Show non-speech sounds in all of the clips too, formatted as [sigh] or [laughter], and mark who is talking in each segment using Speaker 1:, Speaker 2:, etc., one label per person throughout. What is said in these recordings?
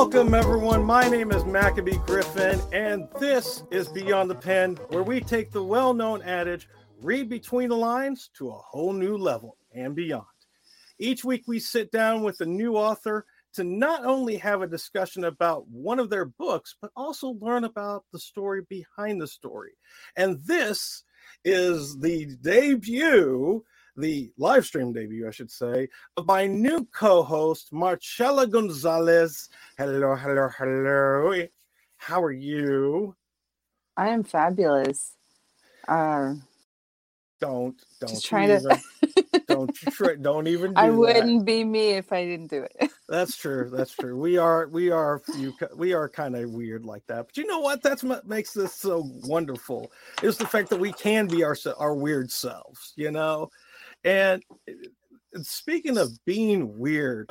Speaker 1: Welcome, everyone. My name is Maccabee Griffin, and this is Beyond the Pen, where we take the well known adage read between the lines to a whole new level and beyond. Each week, we sit down with a new author to not only have a discussion about one of their books, but also learn about the story behind the story. And this is the debut the live stream debut, I should say, of my new co host, Marcela Gonzalez. Hello, hello, hello. How are you?
Speaker 2: I am fabulous. Uh,
Speaker 1: don't, don't.
Speaker 2: Just trying
Speaker 1: to. [laughs] don't, try, don't even. Do
Speaker 2: I wouldn't
Speaker 1: that.
Speaker 2: be me if I didn't do it.
Speaker 1: That's true. That's true. We are, we are, you, we are kind of weird like that. But you know what? That's what makes this so wonderful. Is the fact that we can be our our weird selves. You know and speaking of being weird,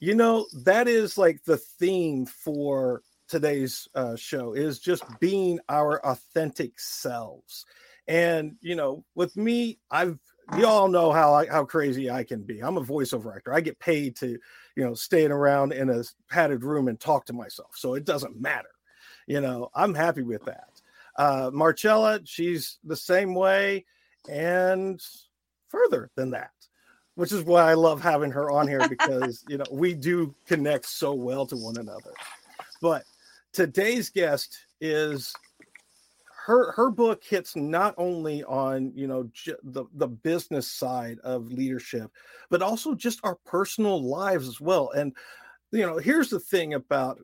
Speaker 1: you know, that is like the theme for today's uh, show is just being our authentic selves. And, you know, with me, I've, you all know how how crazy I can be. I'm a voiceover actor. I get paid to, you know, stand around in a padded room and talk to myself. So it doesn't matter. You know, I'm happy with that. Uh, Marcela, she's the same way. And further than that, which is why I love having her on here because you know we do connect so well to one another. But today's guest is her her book hits not only on you know j- the the business side of leadership but also just our personal lives as well and you know here's the thing about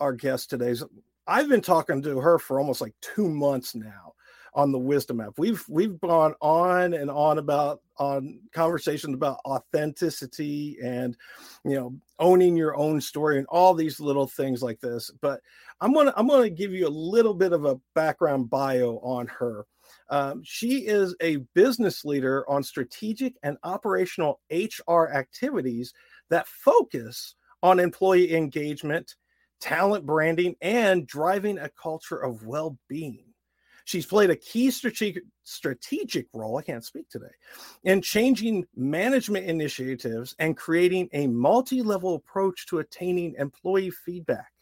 Speaker 1: our guest today's i've been talking to her for almost like two months now on the wisdom app. We've we've gone on and on about on conversations about authenticity and you know owning your own story and all these little things like this. But I'm gonna I'm gonna give you a little bit of a background bio on her. Um, she is a business leader on strategic and operational HR activities that focus on employee engagement, talent branding, and driving a culture of well being. She's played a key strategic strategic role, I can't speak today, in changing management initiatives and creating a multi-level approach to attaining employee feedback.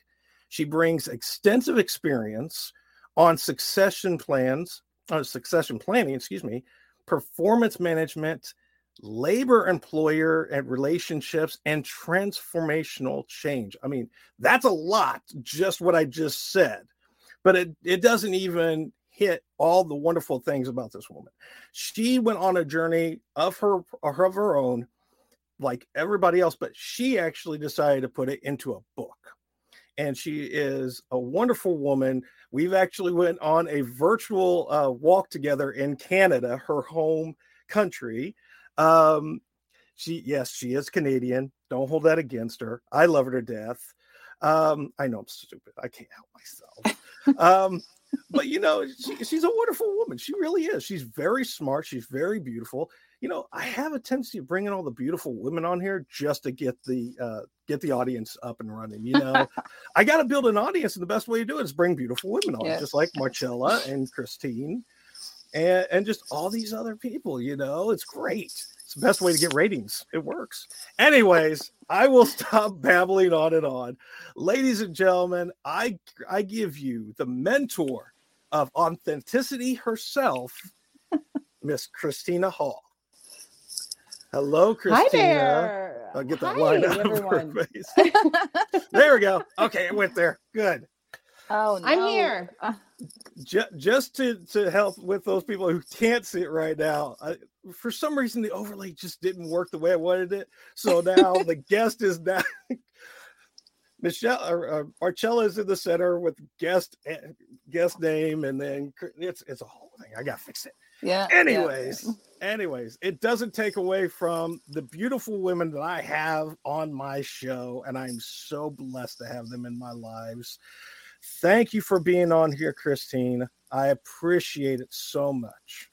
Speaker 1: She brings extensive experience on succession plans, uh, succession planning, excuse me, performance management, labor employer and relationships and transformational change. I mean, that's a lot just what I just said. But it, it doesn't even hit all the wonderful things about this woman. She went on a journey of her of her own, like everybody else, but she actually decided to put it into a book. And she is a wonderful woman. We've actually went on a virtual uh, walk together in Canada, her home country. Um, she, yes, she is Canadian. Don't hold that against her. I love her to death. Um, I know I'm stupid. I can't help myself. [laughs] Um, but you know, she, she's a wonderful woman. She really is. She's very smart. She's very beautiful. You know, I have a tendency of bringing all the beautiful women on here just to get the uh, get the audience up and running. You know, [laughs] I got to build an audience, and the best way to do it is bring beautiful women on, yes. just like Marcela and Kristine, and and just all these other people. You know, it's great. It's the best way to get ratings. It works. Anyways, I will [laughs] stop babbling on and on. Ladies and gentlemen, I I give you the mentor of authenticity herself, [laughs] Miss Christina Holle. Hello, Christina.
Speaker 2: Hi there.
Speaker 1: I'll get that
Speaker 2: Hi,
Speaker 1: line out everyone. of her face. there we go. Okay, it went there. Good.
Speaker 2: Oh, no.
Speaker 3: I'm here.
Speaker 1: Just, just to to help with those people who can't see it right now. I, for some reason, the overlay just didn't work the way I wanted it. So now [laughs] the guest is now. [laughs] Michelle or uh, Marcela is in the center with guest eh, guest name, and then it's it's a whole thing. I gotta fix it.
Speaker 2: Yeah.
Speaker 1: Anyways,
Speaker 2: yeah.
Speaker 1: anyways, it doesn't take away from the beautiful women that I have on my show, and I'm so blessed to have them in my lives. Thank you for being on here, Kristine. I appreciate it so much.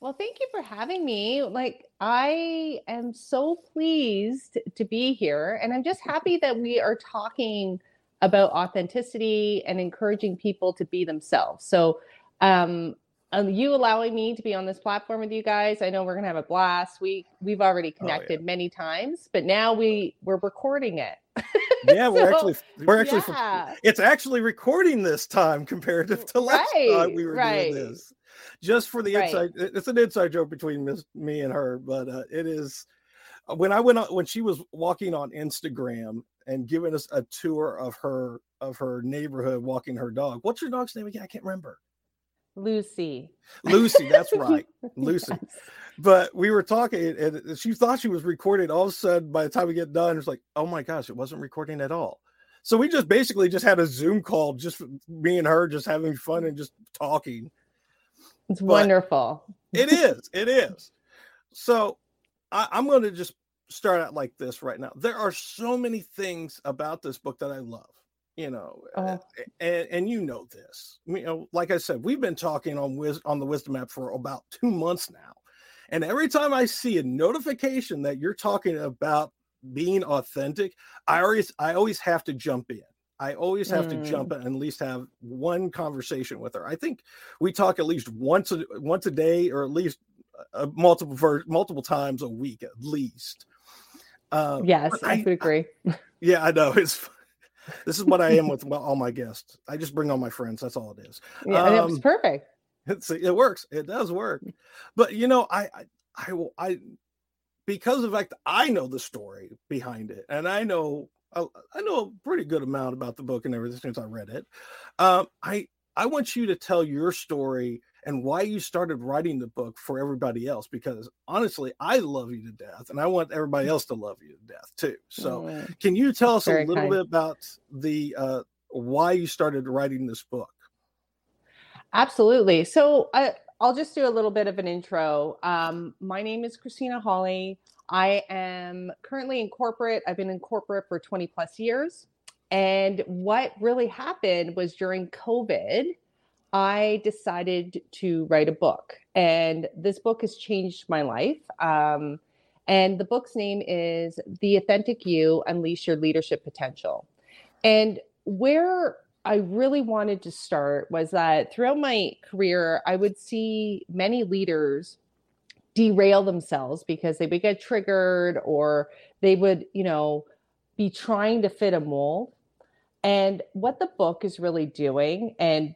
Speaker 3: Well, thank you for having me. Like, I am so pleased to be here, and I'm just happy [laughs] that we are talking about authenticity and encouraging people to be themselves. So, um, um, you allowing me to be on this platform with you guys, I know we're gonna have a blast. We we've already connected oh, yeah. many times, but now we we're recording it. [laughs]
Speaker 1: Yeah, we're [laughs] actually we're actually yeah. it's actually recording this time comparative to last right, time we were right. doing this. Just for the right. inside, it's an inside joke between me and her, but uh, it is uh, when I went on when she was walking on Instagram and giving us a tour of her of her neighborhood, walking her dog. What's your dog's name again? I can't remember.
Speaker 3: Lucy.
Speaker 1: Lucy, that's [laughs] right. Lucy. Yes. But we were talking and she thought she was recording. All of a sudden, by the time we get done, it's like, oh my gosh, it wasn't recording at all. So we just basically just had a Zoom call, just me and her just having fun and just talking.
Speaker 3: It's but wonderful.
Speaker 1: it is. It is. So I, I'm going to just start out like this right now. There are so many things about this book that I love you know uh, and and you know this you know like i said we've been talking on Wis- on the wisdom app for about two months now and every time i see a notification that you're talking about being authentic i always i always have to jump in i always have mm. to jump mm. in and at least have one conversation with her i think we talk at least once a once a day or at least uh, multiple ver- multiple times a week at least
Speaker 3: um, yes I, I would agree [laughs]
Speaker 1: yeah i know it's this is what I am with all my guests. I just bring all my friends. That's all it is.
Speaker 3: Yeah, um, it's perfect. [laughs]
Speaker 1: It's, it works. It does work. But you know, I, I, I will, I, because of the fact I know the story behind it, and I know, I, I know a pretty good amount about the book and everything since I read it. Um, I, I want you to tell your story and why you started writing the book for everybody else because honestly i love you to death and i want everybody else to love you to death too. So mm. can you tell us Very a little kind. bit about the uh, why you started writing this book?
Speaker 3: Absolutely. So I, i'll just do a little bit of an intro. Um, my name is christina Holle i am currently in corporate. I've been in corporate for 20 plus years. And what really happened was during covid I decided to write a book, and this book has changed my life. Um, and the book's name is The Authentic You Unleash Your Leadership Potential. And where I really wanted to start was that throughout my career, I would see many leaders derail themselves because they would get triggered or they would, you know, be trying to fit a mold. And what the book is really doing, and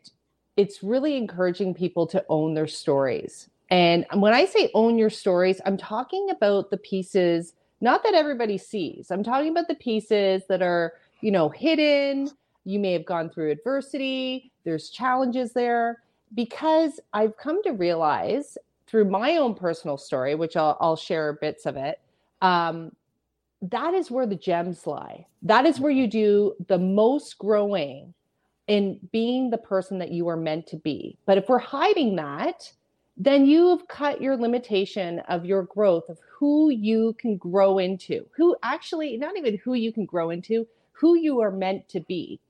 Speaker 3: it's really encouraging people to own their stories. And when I say own your stories, I'm talking about the pieces, not that everybody sees. I'm talking about the pieces that are, you know, hidden. You may have gone through adversity, there's challenges there. Because I've come to realize through my own personal story, which I'll, I'll share bits of it, um, that is where the gems lie. That is where you do the most growing in being the person that you are meant to be. But if we're hiding that, then you've cut your limitation of your growth of who you can grow into, who actually, not even who you can grow into, who you are meant to be.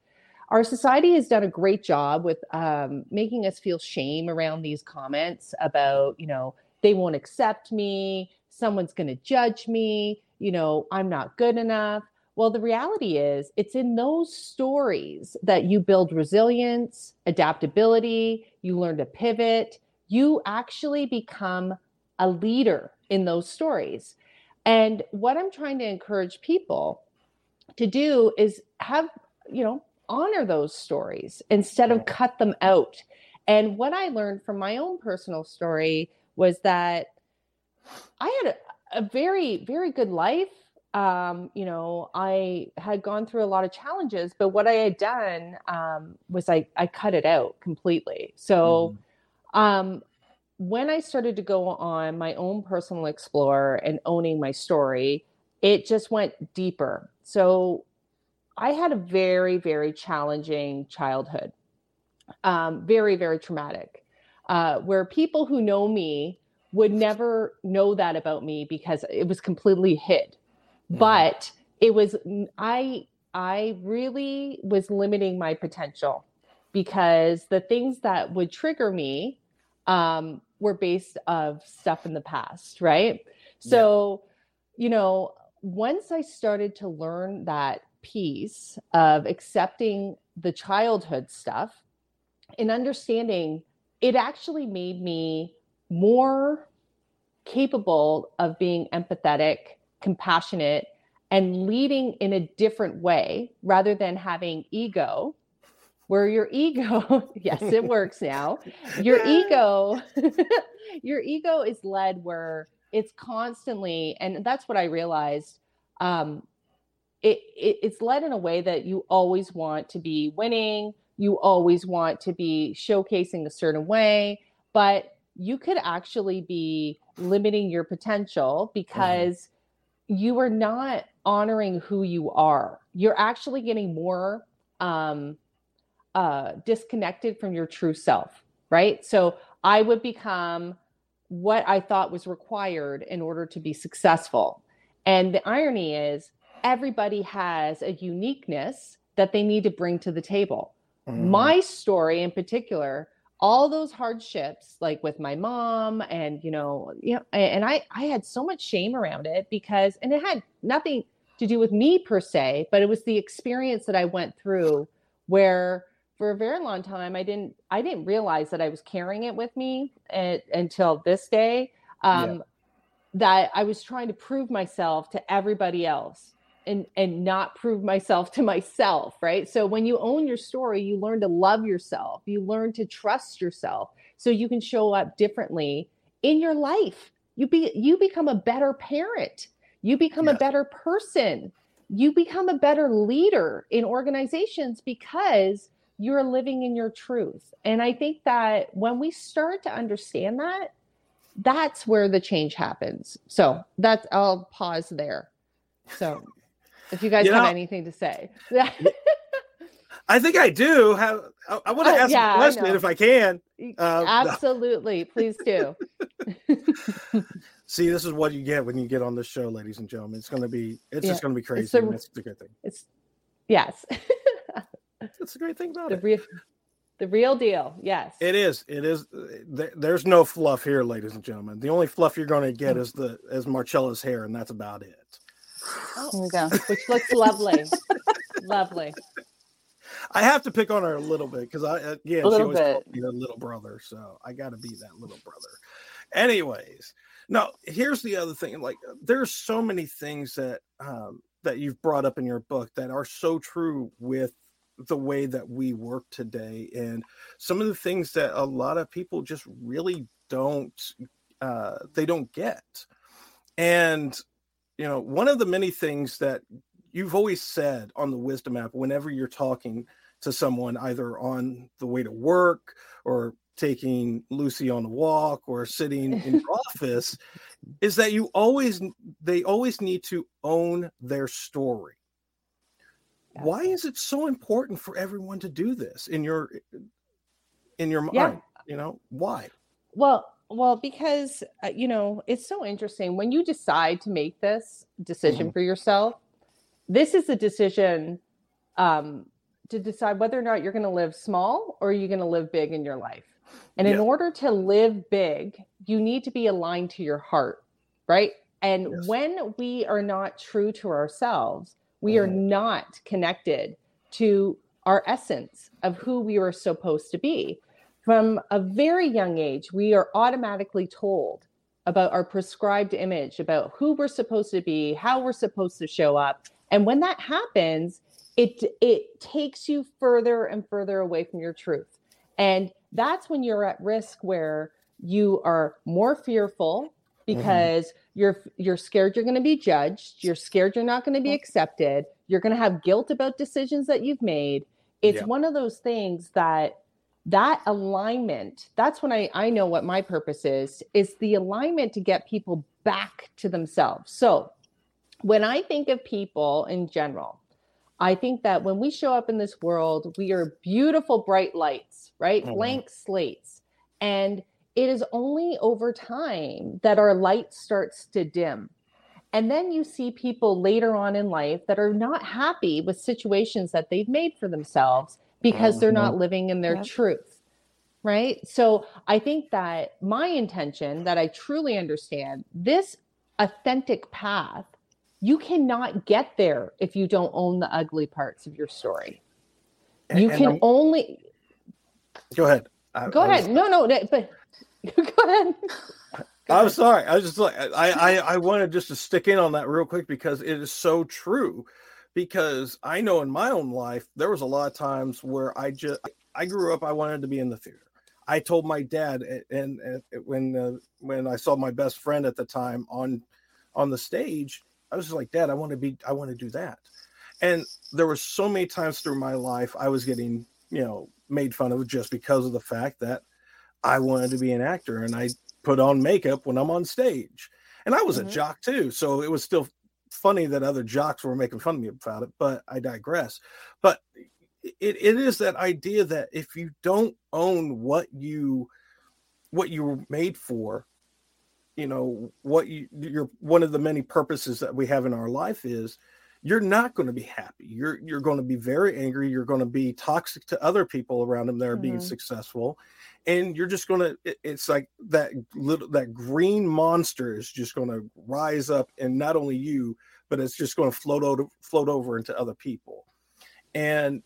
Speaker 3: Our society has done a great job with um, making us feel shame around these comments about, you know, they won't accept me, someone's going to judge me, you know, I'm not good enough. Well, the reality is, it's in those stories that you build resilience, adaptability, you learn to pivot, you actually become a leader in those stories. And what I'm trying to encourage people to do is have, you know, honor those stories instead of cut them out. And what I learned from my own personal story was that I had a, a very, very good life um, you know, I had gone through a lot of challenges, but what I had done um, was I, I cut it out completely. So mm-hmm. um, when I started to go on my own personal explorer and owning my story, it just went deeper. So I had a very, very challenging childhood, um, very, very traumatic, uh, where people who know me would never know that about me because it was completely hid But it was i i really was limiting my potential because the things that would trigger me um, were based of stuff in the past right so yeah. you know once i started to learn that piece of accepting the childhood stuff and understanding it actually made me more capable of being empathetic compassionate and leading in a different way rather than having ego where your ego [laughs] yes it works now your ego [laughs] your ego is led where it's constantly and that's what i realized um it, it it's led in a way that you always want to be winning you always want to be showcasing a certain way but you could actually be limiting your potential mm-hmm. because. You are not honoring who you are you're actually getting more um uh, disconnected from your true self, right? So I would become what I thought was required in order to be successful. And the irony is, everybody has a uniqueness that they need to bring to the table. Mm. My story in particular, all those hardships, like with my mom, and you know, you know, and I, I had so much shame around it because, and it had nothing to do with me per se, but it was the experience that I went through where for a very long time i didn't i didn't realize that i was carrying it with me until this day um, yeah. that i was trying to prove myself to everybody else and and not prove myself to myself right so when you own your story you learn to love yourself you learn to trust yourself so you can show up differently in your life you be you become a better parent you become yeah. a better person you become a better leader in organizations because you're living in your truth. And I think that when we start to understand that, that's where the change happens. So that's I'll pause there. So if you guys you have know, anything to say. [laughs]
Speaker 1: I think I do have I, I want to oh, ask yeah, a question if I can.
Speaker 3: Uh, Absolutely. No. Please do. [laughs]
Speaker 1: See, this is what you get when you get on this show, ladies and gentlemen. It's gonna be it's yeah. just gonna be crazy. It's a, it's a good thing.
Speaker 3: It's yes. [laughs]
Speaker 1: That's a great thing about
Speaker 3: the
Speaker 1: it.
Speaker 3: Real, the real deal. Yes.
Speaker 1: It is. It is. There's no fluff here, ladies and gentlemen. The only fluff you're going to get is the is Marcela's hair, and that's about it.
Speaker 3: Oh, there we go. Which looks lovely. lovely.
Speaker 1: I have to pick on her a little bit because I again a she always bit. called me a little brother, so I got to be that little brother. Anyways, now here's the other thing. Like, there's so many things that um, that you've brought up in your book that are so true with the way that we work today and some of the things that a lot of people just really don't uh, they don't get and you know one of the many things that you've always said on the wisdom app whenever you're talking to someone either on the way to work or taking lucy on a walk or sitting in your [laughs] office is that you always they always need to own their story. Why is it so important for everyone to do this in your in your mind? Yeah. you know why?
Speaker 3: Well well because uh, you know it's so interesting when you decide to make this decision mm-hmm. for yourself this is a decision um, to decide whether or not you're going to live small or you're going to live big in your life and yeah. in order to live big you need to be aligned to your heart right and yes. when we are not true to ourselves we are mm-hmm. not connected to our essence of who we were supposed to be. From a very young age, we are automatically told about our prescribed image, about who we're supposed to be, how we're supposed to show up. And when that happens, it it takes you further and further away from your truth. And that's when you're at risk where you are more fearful Mm-hmm. because mm-hmm. you're you're scared you're going to be judged you're scared you're not going to be accepted you're going to have guilt about decisions that you've made it's yeah. one of those things that that alignment that's when i i know what my purpose is is the alignment to get people back to themselves so when i think of people in general i think that when we show up in this world we are beautiful bright lights right mm-hmm. blank slates and it is only over time that our light starts to dim. And then you see people later on in life that are not happy with situations that they've made for themselves because they're not mm-hmm. living in their truth. Right. So I think that my intention that I truly understand this authentic path, you cannot get there if you don't own the ugly parts of your story. You and can I'm... only
Speaker 1: go ahead.
Speaker 3: I, go I ahead. Was... No, no, but [laughs] Go ahead. [laughs]
Speaker 1: I'm sorry. I was just like I, I I wanted just to stick in on that real quick because it is so true. Because I know in my own life there was a lot of times where I just I grew up I wanted to be in the theater. I told my dad and, and when uh, when I saw my best friend at the time on on the stage, I was just like, Dad, I want to be I want to do that. And there were so many times through my life I was getting you know made fun of just because of the fact that I wanted to be an actor and I put on makeup when I'm on stage. And I was mm-hmm. a jock too. So it was still funny that other jocks were making fun of me about it, but I digress. But it, it is that idea that if you don't own what you what you were made for, you know, what you you're one of the many purposes that we have in our life is you're not going to be happy. You're you're going to be very angry. You're going to be toxic to other people around them that are mm-hmm. being successful, and you're just going to. It, it's like that little that green monster is just going to rise up, and not only you, but it's just going to float over float over into other people. And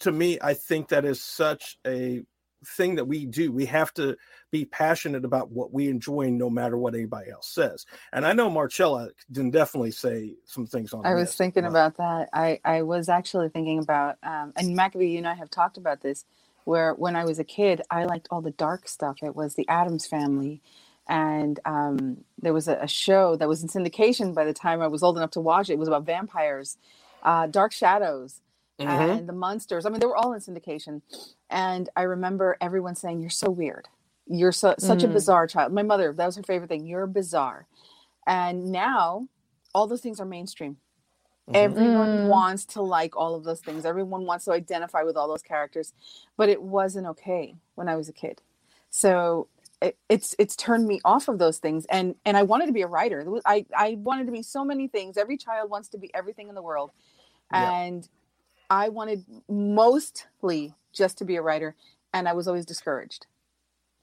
Speaker 1: to me, I think that is such a thing that we do. We have to be passionate about what we enjoy, no matter what anybody else says. And I know Marcela can definitely say some things on.
Speaker 2: I was thinking about that. I I was actually thinking about, um, and Maccabee, you and I have talked about this. Where when I was a kid, I liked all the dark stuff. It was the Addams Family, and um, there was a, a, show that was in syndication by the time I was old enough to watch it. It was about vampires, uh, Dark Shadows, mm-hmm. and the monsters. I mean, they were all in syndication, and I remember everyone saying, "You're so weird. You're so, such mm. a bizarre child." My mother, that was her favorite thing. You're bizarre. And now, all those things are mainstream. Mm-hmm. Everyone mm. wants to like all of those things. Everyone wants to identify with all those characters, but it wasn't okay when I was a kid. So it, it's it's turned me off of those things, and and I wanted to be a writer. I I wanted to be so many things. Every child wants to be everything in the world, and I wanted mostly just to be a writer, and I was always discouraged.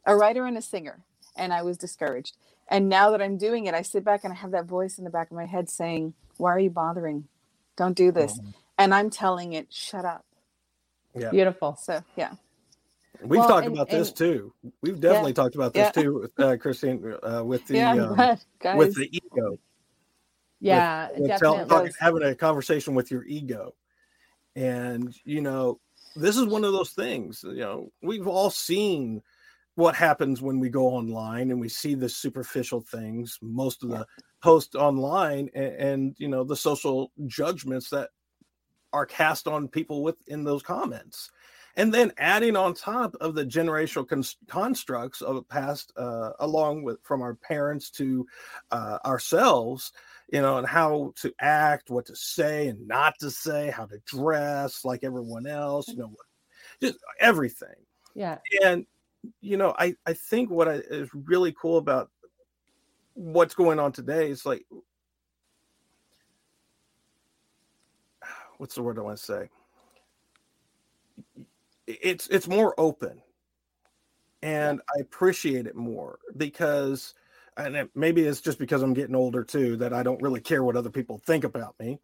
Speaker 2: A writer and a singer, and I was discouraged. And now that I'm doing it, I sit back and I have that voice in the back of my head saying, Why are you bothering? Don't do this. Mm-hmm. And I'm telling it, Shut up.
Speaker 3: Yeah. Beautiful.
Speaker 2: So, yeah.
Speaker 1: We've well, talked and, about this too. We've definitely yeah, talked about this yeah. too, uh, Kristine, uh, with the yeah, um, with the ego.
Speaker 3: Yeah, with, with definitely.
Speaker 1: Tell, having a conversation with your ego, and you know, this is one of those things, you know, we've all seen what happens when we go online and we see the superficial things, most of the posts online and, and you know, the social judgments that are cast on people within those comments. And then adding on top of the generational constructs of the past uh, along with from our parents to uh, ourselves you know, and how to act, what to say and not to say, how to dress like everyone else, you mm-hmm. know, just everything.
Speaker 3: Yeah.
Speaker 1: And, you know, I, I think what I, is really cool about what's going on today is like, [sighs] what's the word I want to say? It's, it's more open and I appreciate it more because and it, maybe it's just because I'm getting older too that I don't really care what other people think about me.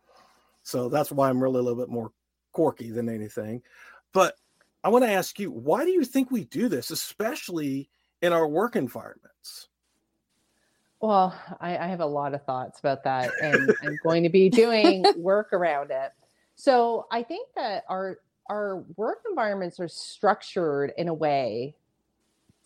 Speaker 1: So that's why I'm really a little bit more quirky than anything. But I want to ask you, why do you think we do this, especially in our work environments?
Speaker 3: Well, I, I have a lot of thoughts about that, and I'm going to be doing [laughs] work around it. So I think that our our work environments are structured in a way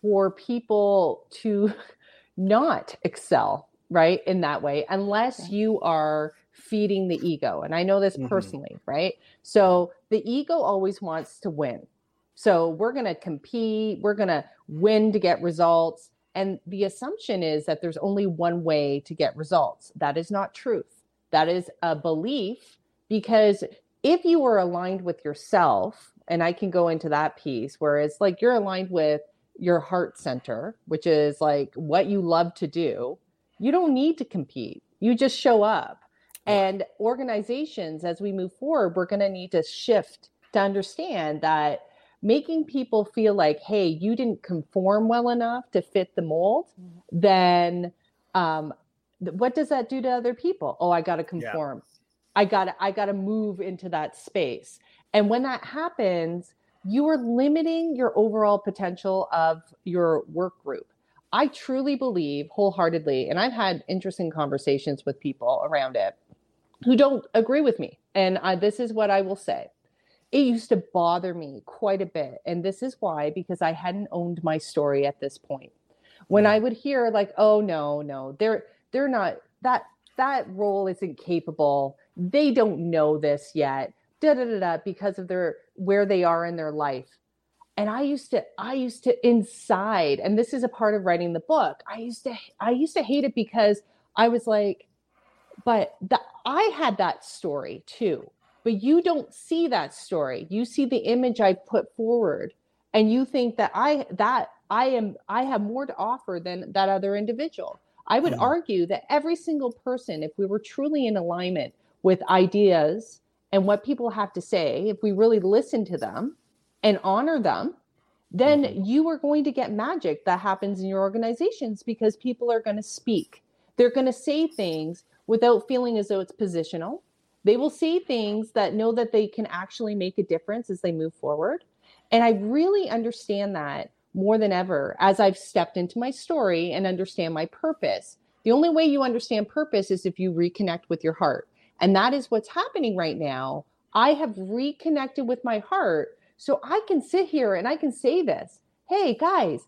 Speaker 3: for people to [laughs] not excel right in that way unless you are feeding the ego and i know this mm-hmm. personally right? So the ego always wants to win. So we're going to compete we're going to win to get results and the assumption is that there's only one way to get results. That is not truth. That is a belief because if you are aligned with yourself and i can go into that piece where it's like you're aligned with your heart center, which is like what you love to do, you don't need to compete. You just show up. And organizations, as we move forward, we're going to need to shift to understand that making people feel like, hey, you didn't conform well enough to fit the mold, mm-hmm. then um, what does that do to other people? Oh, I got to conform. Yeah. I got to I got to move into that space. And when that happens, you are limiting your overall potential of your work group. I truly believe wholeheartedly, and I've had interesting conversations with people around it who don't agree with me. And I, this is what I will say. It used to bother me quite a bit. And this is why, because I hadn't owned my story at this point. When hmm. I would hear like, oh no, no, they're they're not that that role isn't capable. They don't know this yet. Da da da da because of their where they are in their life. And i used to i used to inside and this is a part of writing the book i used to i used to hate it because i was like but the, i had that story too. But you don't see that story. You see the image i put forward and you think that i that i am i have more to offer than that other individual. I would mm-hmm. argue that every single person if we were truly in alignment with ideas and what people have to say if we really listen to them and honor them, then mm-hmm. you are going to get magic that happens in your organizations because people are going to speak. They're going to say things without feeling as though it's positional. They will say things that know that they can actually make a difference as they move forward. And I really understand that more than ever as I've stepped into my story and understand my purpose. The only way you understand purpose is if you reconnect with your heart. And that is what's happening right now. I have reconnected with my heart so I can sit here and I can say this hey, guys,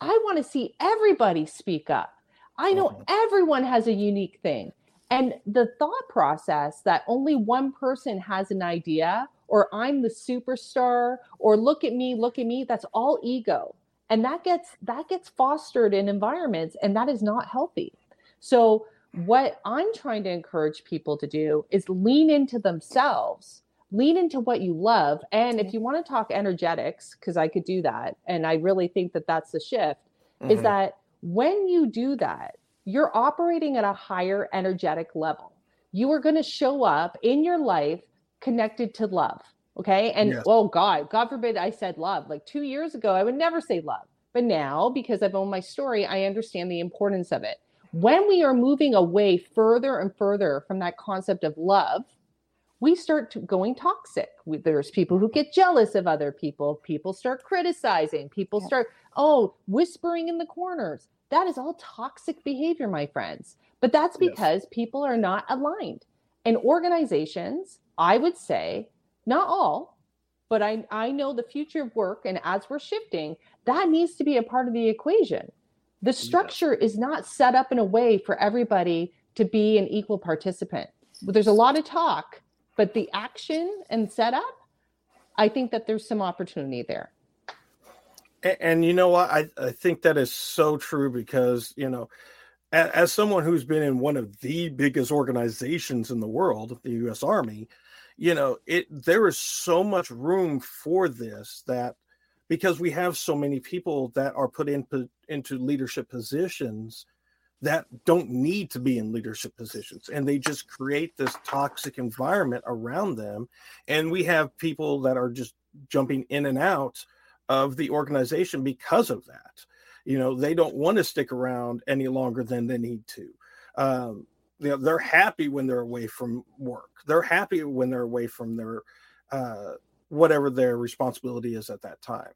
Speaker 3: I want to see everybody speak up. I know mm-hmm. everyone has a unique thing. And the thought process that only one person has an idea, or I'm the superstar, or look at me, look at me, that's all ego. And that gets that gets fostered in environments and that is not healthy. So what I'm trying to encourage people to do is lean into themselves lean into what you love. And if you want to talk energetics, because I could do that, and I really think that that's the shift, mm-hmm. is that when you do that, you're operating at a higher energetic level. You are going to show up in your life connected to love. Okay. And yes. oh God, God forbid I said love. Like two years ago, I would never say love. But now, because I've owned my story, I understand the importance of it. When we are moving away further and further from that concept of love, we start going toxic. We, there's people who get jealous of other people. People start criticizing. People yeah. start, oh, whispering in the corners. That is all toxic behavior, my friends. But that's because yes. people are not aligned. And organizations, I would say, not all, but I, I know the future of work. And as we're shifting, that needs to be a part of the equation. The structure yes. is not set up in a way for everybody to be an equal participant. There's a lot of talk, but the action and setup, I think that there's some opportunity there.
Speaker 1: And, and you know what? I, I think that is so true because, you know, as, as someone who's been in one of the biggest organizations in the world, the US Army, you know, it there is so much room for this that because we have so many people that are put in, into leadership positions that don't need to be in leadership positions and they just create this toxic environment around them. And we have people that are just jumping in and out of the organization because of that. You know they don't want to stick around any longer than they need to. Um, you know they're happy when they're away from work. They're happy when they're away from their uh, whatever their responsibility is at that time.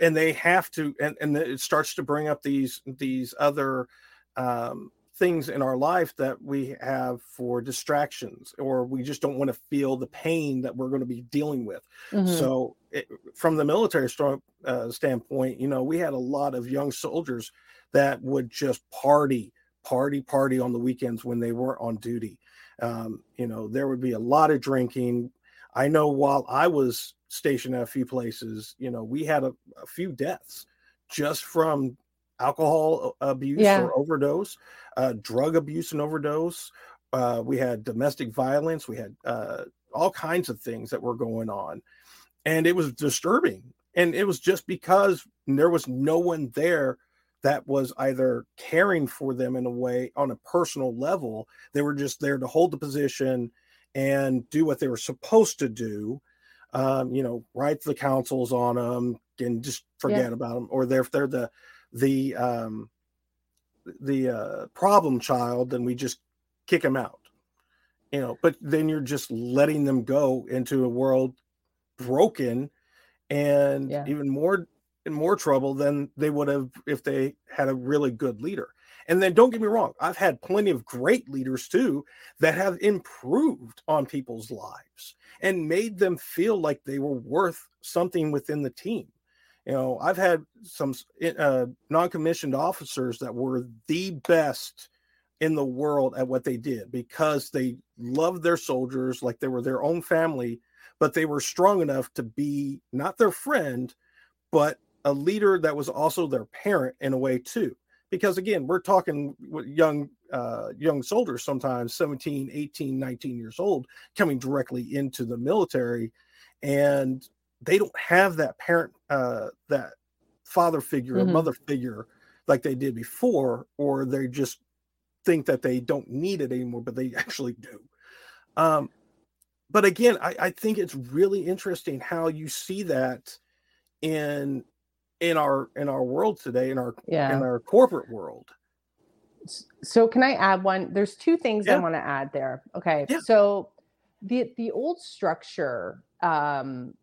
Speaker 1: And they have to and, and it starts to bring up these these other um, things in our life that we have for distractions or we just don't want to feel the pain that we're going to be dealing with. Mm-hmm. so it, from the military strong, uh, standpoint you know we had a lot of young soldiers that would just party party party on the weekends when they weren't on duty. Um, you know there would be a lot of drinking i know while i was stationed at a few places you know we had a, a few deaths just from alcohol abuse yeah. or overdose, uh, drug abuse and overdose. Uh, we had domestic violence. We had uh, all kinds of things that were going on. And it was disturbing. And it was just because there was no one there that was either caring for them in a way on a personal level. They were just there to hold the position and do what they were supposed to do. Um, you know, write the councils on them and just forget yeah. about them. Or they're, if they're the the um, the uh, problem child, then we just kick them out. You know, but then you're just letting them go into a world broken and yeah. even more in more trouble than they would have if they had a really good leader. And then don't get me wrong, I've had plenty of great leaders too that have improved on people's lives and made them feel like they were worth something within the team. You know, I've had some uh, non commissioned officers that were the best in the world at what they did because they loved their soldiers like they were their own family, but they were strong enough to be not their friend, but a leader that was also their parent in a way too because again we're talking young uh, young soldiers sometimes 17 18 19 years old coming directly into the military and they don't have that parent uh, that father figure mm-hmm. or mother figure like they did before or they just think that they don't need it anymore but they [laughs] actually do um, but again I, I think it's really interesting how you see that in in our in our world today in our yeah. in our corporate world
Speaker 3: so can i add one there's two things yeah. i want to add there okay yeah. so the the old structure um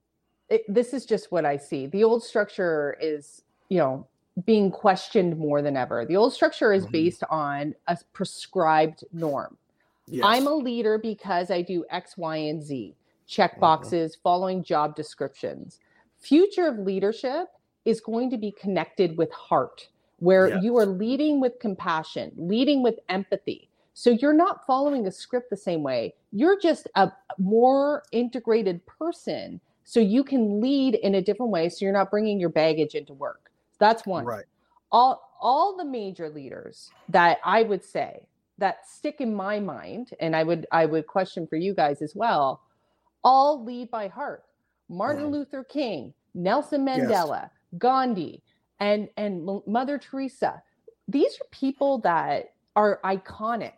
Speaker 3: it, this is just what i see the old structure is you know being questioned more than ever the old structure is mm-hmm. based on a prescribed norm yes. i'm a leader because i do x y and z check mm-hmm. boxes mm-hmm. following job descriptions future of leadership is going to be connected with heart, where yes. you are leading with compassion, leading with empathy. So you're not following a script the same way. You're just a more integrated person. So you can lead in a different way. So you're not bringing your baggage into work. That's one.
Speaker 1: Right.
Speaker 3: All, all the major leaders that I would say that stick in my mind, and I would I would question for you guys as well, all lead by heart. Martin mm. Luther King, Nelson Mandela, yes. Gandhi, and and Mother Teresa. These are people that are iconic.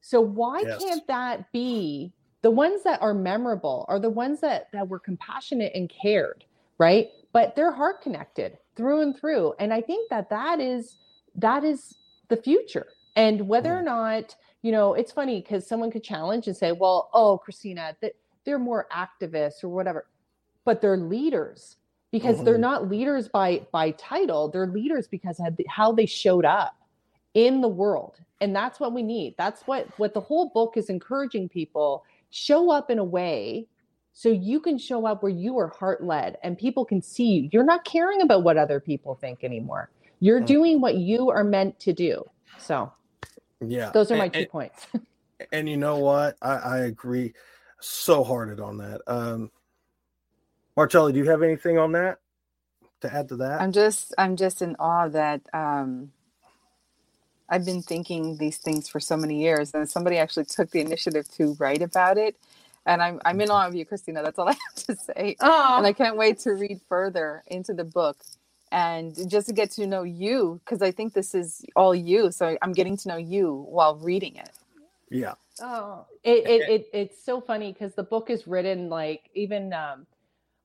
Speaker 3: So why yes. can't that be the ones that are memorable are the ones that that were compassionate and cared, right? But they're heart connected through and through. And I think that that is that is the future. And whether hmm. or not, you know, it's funny because someone could challenge and say, well, oh, Christina, that they're more activists or whatever, but they're leaders because mm-hmm. they're not leaders by by title they're leaders because of how they showed up in the world. And that's what we need. That's what what the whole book is encouraging people show up in a way so you can show up where you are heart led and people can see you. You're not caring about what other people think anymore. You're mm-hmm. doing what you are meant to do. So
Speaker 1: yeah
Speaker 3: those are my
Speaker 1: and,
Speaker 3: two and, points. [laughs]
Speaker 1: And you know what? I, I agree so hearted on that. Um Marcelli, do you have anything on that to add to that?
Speaker 2: I'm just I'm just in awe that um, I've been thinking these things for so many years, and somebody actually took the initiative to write about it. And I'm I'm in awe of you, Christina. That's all [laughs] I have to say. Aww. And I can't wait to read further into the book and just to get to know you because I think this is all you. So I'm getting to know you while reading it.
Speaker 1: Yeah.
Speaker 3: Oh, it, it, it it's so funny because the book is written like even um,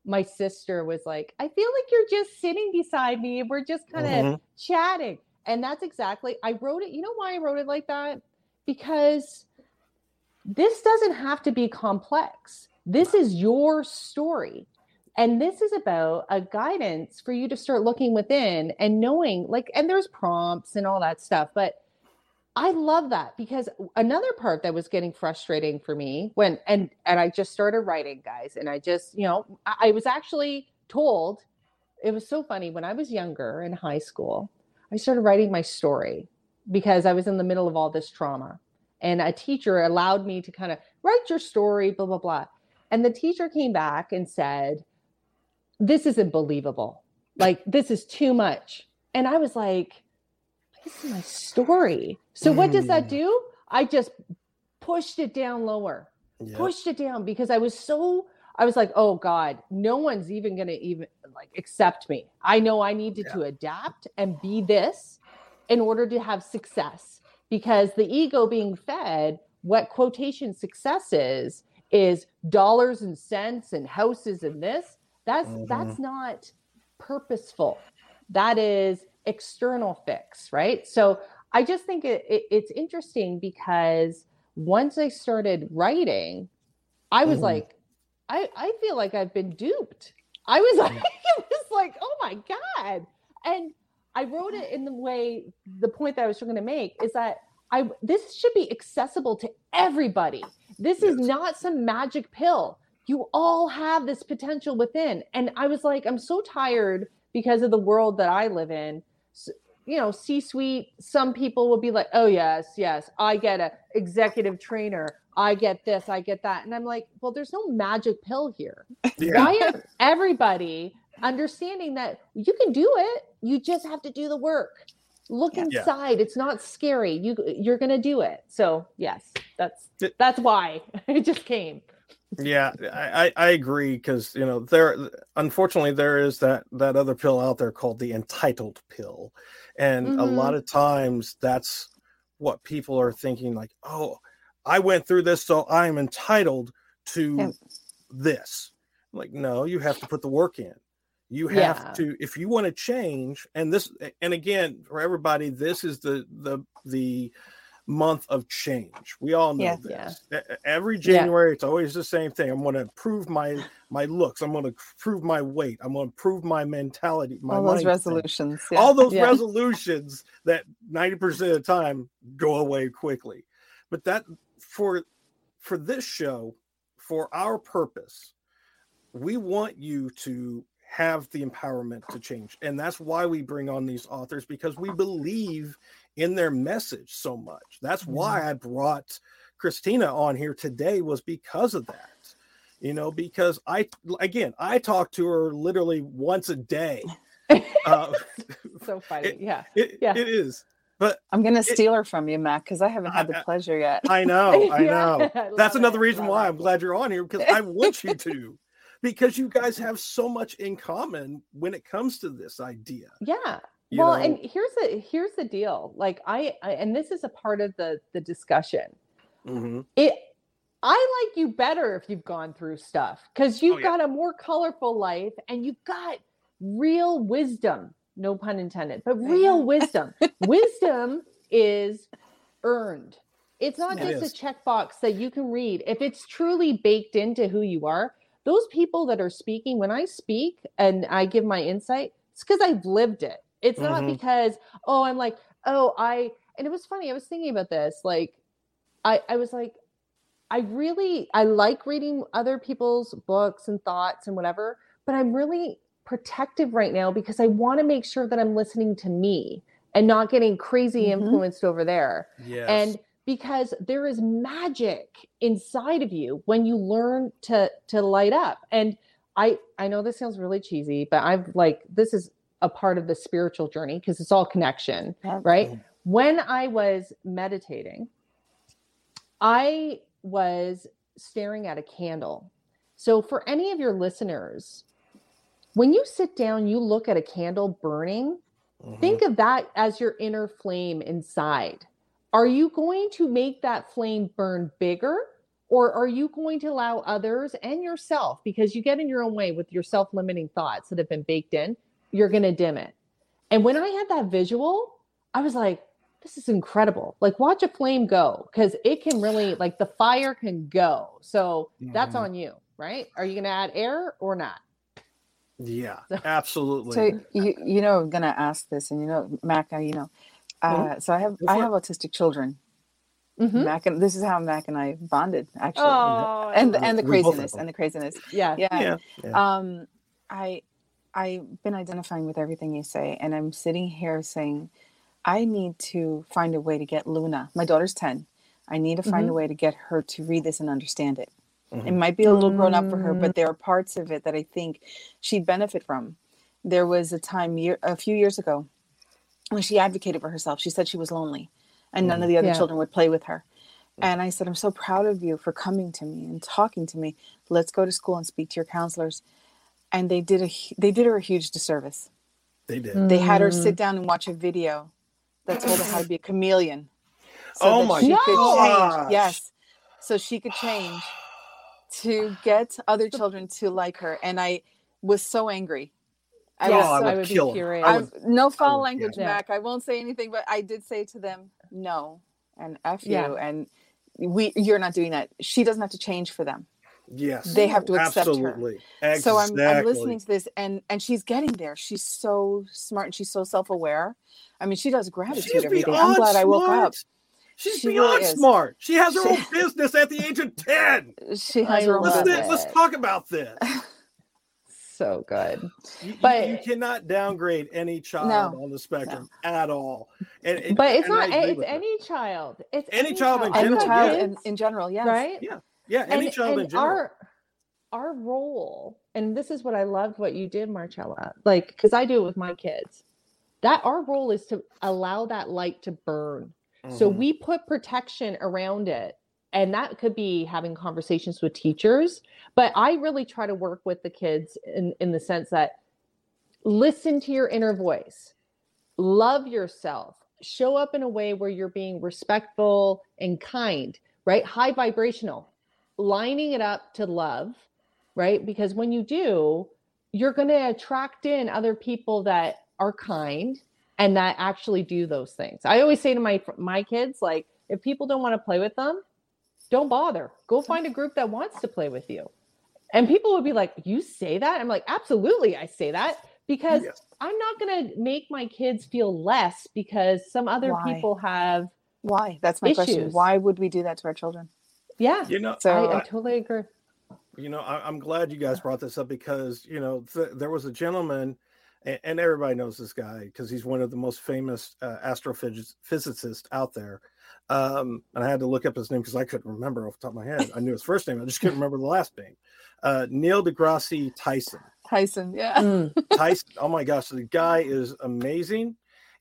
Speaker 3: my sister was like, I feel like you're just sitting beside me and we're just kind of mm-hmm. chatting. And that's exactly, I wrote it. You know why I wrote it like that? Because this doesn't have to be complex. This is your story. And this is about a guidance for you to start looking within and knowing, like, and there's prompts and all that stuff. But I love that because another part that was getting frustrating for me when and and I just started writing, guys, and I just you know I, I was actually told it was so funny when I was younger in high school. I started writing my story because I was in the middle of all this trauma, and a teacher allowed me to kind of write your story, blah blah blah. And the teacher came back and said, "This isn't believable. Like this is too much." And I was like this is my story. So what does that mm. do? I just pushed it down lower, yep. pushed it down because I was so I was like, oh God, no one's even gonna even like accept me. I know I needed yeah. to adapt and be this in order to have success because the ego being fed what quotation success is is dollars and cents and houses and this that's mm-hmm. that's not purposeful that is external fix, right? So I just think it, it, it's interesting because once I started writing, I was mm. like, I, I feel like I've been duped. I was [laughs] like, [laughs] it was like, oh my God. And I wrote it in the way the point that I was trying to make is that I this should be accessible to everybody. This is not some magic pill. You all have this potential within. And I was like, I'm so tired because of the world that I live in. You know, C suite, some people will be like, oh, yes, yes, I get a executive trainer. I get this, I get that. And I'm like, well, there's no magic pill here
Speaker 1: Yeah.
Speaker 3: why isn't everybody understanding that you can do it you just have to do the work look.
Speaker 2: Yeah.
Speaker 3: inside it's not scary you you're gonna do it so yes that's that's why [laughs] it just came
Speaker 1: Yeah, I, I agree because you know there unfortunately there is that that other pill out there called the entitled pill, and a mm-hmm. lot of times that's what people are thinking like, oh, I went through this, so I'm entitled to
Speaker 2: Yeah.
Speaker 1: this. Like, no, you have to put the work in. You have
Speaker 3: Yeah.
Speaker 1: to if you want to change, and this and again for everybody, this is the the the month of change. We all know
Speaker 2: Yeah.
Speaker 1: this. E- Every
Speaker 3: Yeah.
Speaker 1: January, it's always the same thing. I'm going to improve my my looks. I'm going to improve my weight. I'm going to improve my mentality. My
Speaker 2: All those resolutions. Yeah.
Speaker 1: All those
Speaker 3: Yeah.
Speaker 1: resolutions that 90% of the time go away quickly. But that for for this show, for our purpose, we want you to have the empowerment to change. And that's why we bring on these authors because we believe in their message so much. That's why I brought Christina on here today was because of that. You know, because I again, I talk to her literally once a day. [laughs] Uh,
Speaker 3: so [laughs] funny
Speaker 1: It-
Speaker 3: yeah
Speaker 1: it,
Speaker 3: Yeah.
Speaker 1: it is. But
Speaker 2: I'm gonna
Speaker 1: It-
Speaker 2: steal her from you, Matt, because I haven't had
Speaker 1: I-
Speaker 2: the pleasure yet.
Speaker 1: I know, [laughs] I
Speaker 3: Yeah,
Speaker 1: know.
Speaker 3: I
Speaker 1: That's another
Speaker 3: it,
Speaker 1: reason
Speaker 3: love
Speaker 1: why
Speaker 3: it.
Speaker 1: I'm glad you're on here because I want you to. Because you guys have so much in common when it comes to this idea.
Speaker 3: yeah
Speaker 1: you
Speaker 3: well
Speaker 1: know?
Speaker 3: and here's the here's the deal like I, I and this is a part of the the discussion
Speaker 1: Mhm.
Speaker 3: it i like you better if you've gone through stuff because you've
Speaker 1: Oh, yeah.
Speaker 3: got a more colorful life and you've got real wisdom no pun intended but real wisdom [laughs] wisdom is earned it's not
Speaker 1: It
Speaker 3: just
Speaker 1: is.
Speaker 3: a checkbox that you can read if it's truly baked into who you are those people that are speaking when i speak and i give my insight it's because i've lived it it's not
Speaker 1: Mhm.
Speaker 3: because oh i'm like oh i and it was funny i was thinking about this like i i was like i really i like reading other people's books and thoughts and whatever but i'm really protective right now because i want to make sure that i'm listening to me and not getting crazy
Speaker 2: Mhm.
Speaker 3: influenced over there
Speaker 1: Yes.
Speaker 3: and because there is magic inside of you when you learn to to light up and i i know this sounds really cheesy but i've like this is a part of the spiritual journey because it's all connection
Speaker 2: Yeah.
Speaker 3: right when i was meditating i was staring at a candle so for any of your listeners when you sit down you look at a candle burning
Speaker 1: Mhm.
Speaker 3: Think of that as your inner flame inside. Are you going to make that flame burn bigger? Or are you going to allow others and yourself, because you get in your own way with your self limiting thoughts that have been baked in, you're going to dim it. And when I had that visual, I was like, this is incredible. Like, watch a flame go because it can really, like, the fire can go. So that's
Speaker 1: Mhm.
Speaker 3: on you, right? Are you going to add air or not?
Speaker 1: yeah,
Speaker 3: So-
Speaker 1: absolutely.
Speaker 2: So you you know I'm gonna ask this, and you know, Mac, I- you know, uh, so I have
Speaker 1: Go
Speaker 2: I have autistic children.
Speaker 3: Mhm.
Speaker 2: Mac and this is how Mac and I bonded actually,
Speaker 3: Oh,
Speaker 2: and
Speaker 3: I
Speaker 2: and the
Speaker 3: it.
Speaker 1: We both have
Speaker 2: craziness and the craziness.
Speaker 3: yeah.
Speaker 2: Yeah.
Speaker 1: yeah, yeah.
Speaker 2: Um, I I've been identifying with everything you say, and I'm sitting here saying, I need to find a way to get Luna. My daughter's ten. I need to find a mm-hmm. way to get her to read this and understand it. It
Speaker 1: Mhm.
Speaker 2: might be a little grown up for her, but mm. there are parts of it that I think she'd benefit from. There was a time year a few years ago when she advocated for herself. She said she was lonely, and none of mm-hmm. the other
Speaker 3: Yeah.
Speaker 2: children would play with her. Mm. And I said, I'm so proud of you for coming to me and talking to me. Let's go to school and speak to your counselors. And they did a they did her a huge disservice.
Speaker 1: they did.
Speaker 2: They had her
Speaker 3: Mm.
Speaker 2: sit down and watch a video that told her how to be a chameleon.
Speaker 1: Oh my
Speaker 2: she could
Speaker 1: gosh.
Speaker 2: Yes. So she could change to get other children to like her. And I was so angry. I
Speaker 3: Yes,
Speaker 1: Oh, I
Speaker 2: was so
Speaker 1: would
Speaker 3: I would
Speaker 1: kill
Speaker 3: be
Speaker 1: him.
Speaker 3: curious.
Speaker 1: I
Speaker 2: I,
Speaker 1: would-
Speaker 2: no foul
Speaker 1: would,
Speaker 2: language,
Speaker 3: yeah.
Speaker 2: Mac. I won't say anything, but I did say to them, no, and F
Speaker 3: Yeah.
Speaker 2: you. And we you're not doing that. She doesn't have to change for them.
Speaker 1: Yes.
Speaker 2: They have to accept her.
Speaker 1: absolutely.
Speaker 2: So I'm, I'm listening to this and and she's getting there. She's so smart and she's so self-aware. I mean, she does gratitude
Speaker 1: She's
Speaker 2: every day. I'm
Speaker 1: beyond
Speaker 2: glad I woke
Speaker 1: smart.
Speaker 2: up.
Speaker 1: She's
Speaker 2: She
Speaker 1: beyond
Speaker 2: really is.
Speaker 1: smart. She has her
Speaker 2: She-
Speaker 1: own business at the age of 10.
Speaker 2: She
Speaker 3: I
Speaker 2: has her own
Speaker 1: Let's,
Speaker 2: business.
Speaker 1: let's talk about this. [laughs]
Speaker 3: So good.
Speaker 1: You, you-
Speaker 3: But-
Speaker 1: you cannot downgrade any child
Speaker 2: No.
Speaker 1: on the spectrum at all. And, and-
Speaker 3: But it's
Speaker 1: and
Speaker 3: not it's
Speaker 1: with her.
Speaker 3: any child. It's
Speaker 1: Any child in
Speaker 2: Any child
Speaker 1: yeah.
Speaker 2: in, in general, yes.
Speaker 3: right?
Speaker 1: Yeah, any
Speaker 3: and,
Speaker 1: child in general.
Speaker 3: Our, our role, and this is what I loved what you did, Marcela, like, because I do it with my kids, that our role is to allow that light to burn. So
Speaker 1: Mhm.
Speaker 3: we put protection around it. And that could be having conversations with teachers. But I really try to work with the kids in, in the sense that listen to your inner voice, love yourself, show up in a way where you're being respectful and kind, right? High vibrational, lining it up to love, right? Because when you do, you're going to attract in other people that are kind and that actually do those things. I always say to my my kids like if people don't want to play with them, don't bother. Go find a group that wants to play with you. And people would be like, "You say that?" I'm like, "Absolutely, I say that because
Speaker 1: Yes.
Speaker 3: I'm not going to make my kids feel less because some other
Speaker 2: Why?
Speaker 3: people have
Speaker 2: Why? That's my question. Why would we do that to our children?
Speaker 3: Yeah.
Speaker 1: You know,
Speaker 2: So
Speaker 3: I, I
Speaker 1: I-
Speaker 3: totally agree.
Speaker 1: you know, I, I'm glad you guys brought this up because you know th- there was a gentleman, and, and everybody knows this guy because he's one of the most famous uh, astrophysicists out there. Um, and I had to look up his name because I couldn't remember off the top of my head. I knew his first name, I just couldn't [laughs] remember the last name. Uh, Neil deGrasse Tyson.
Speaker 2: Tyson, yeah.
Speaker 3: Mm.
Speaker 1: Tyson. Oh my gosh, the guy is amazing.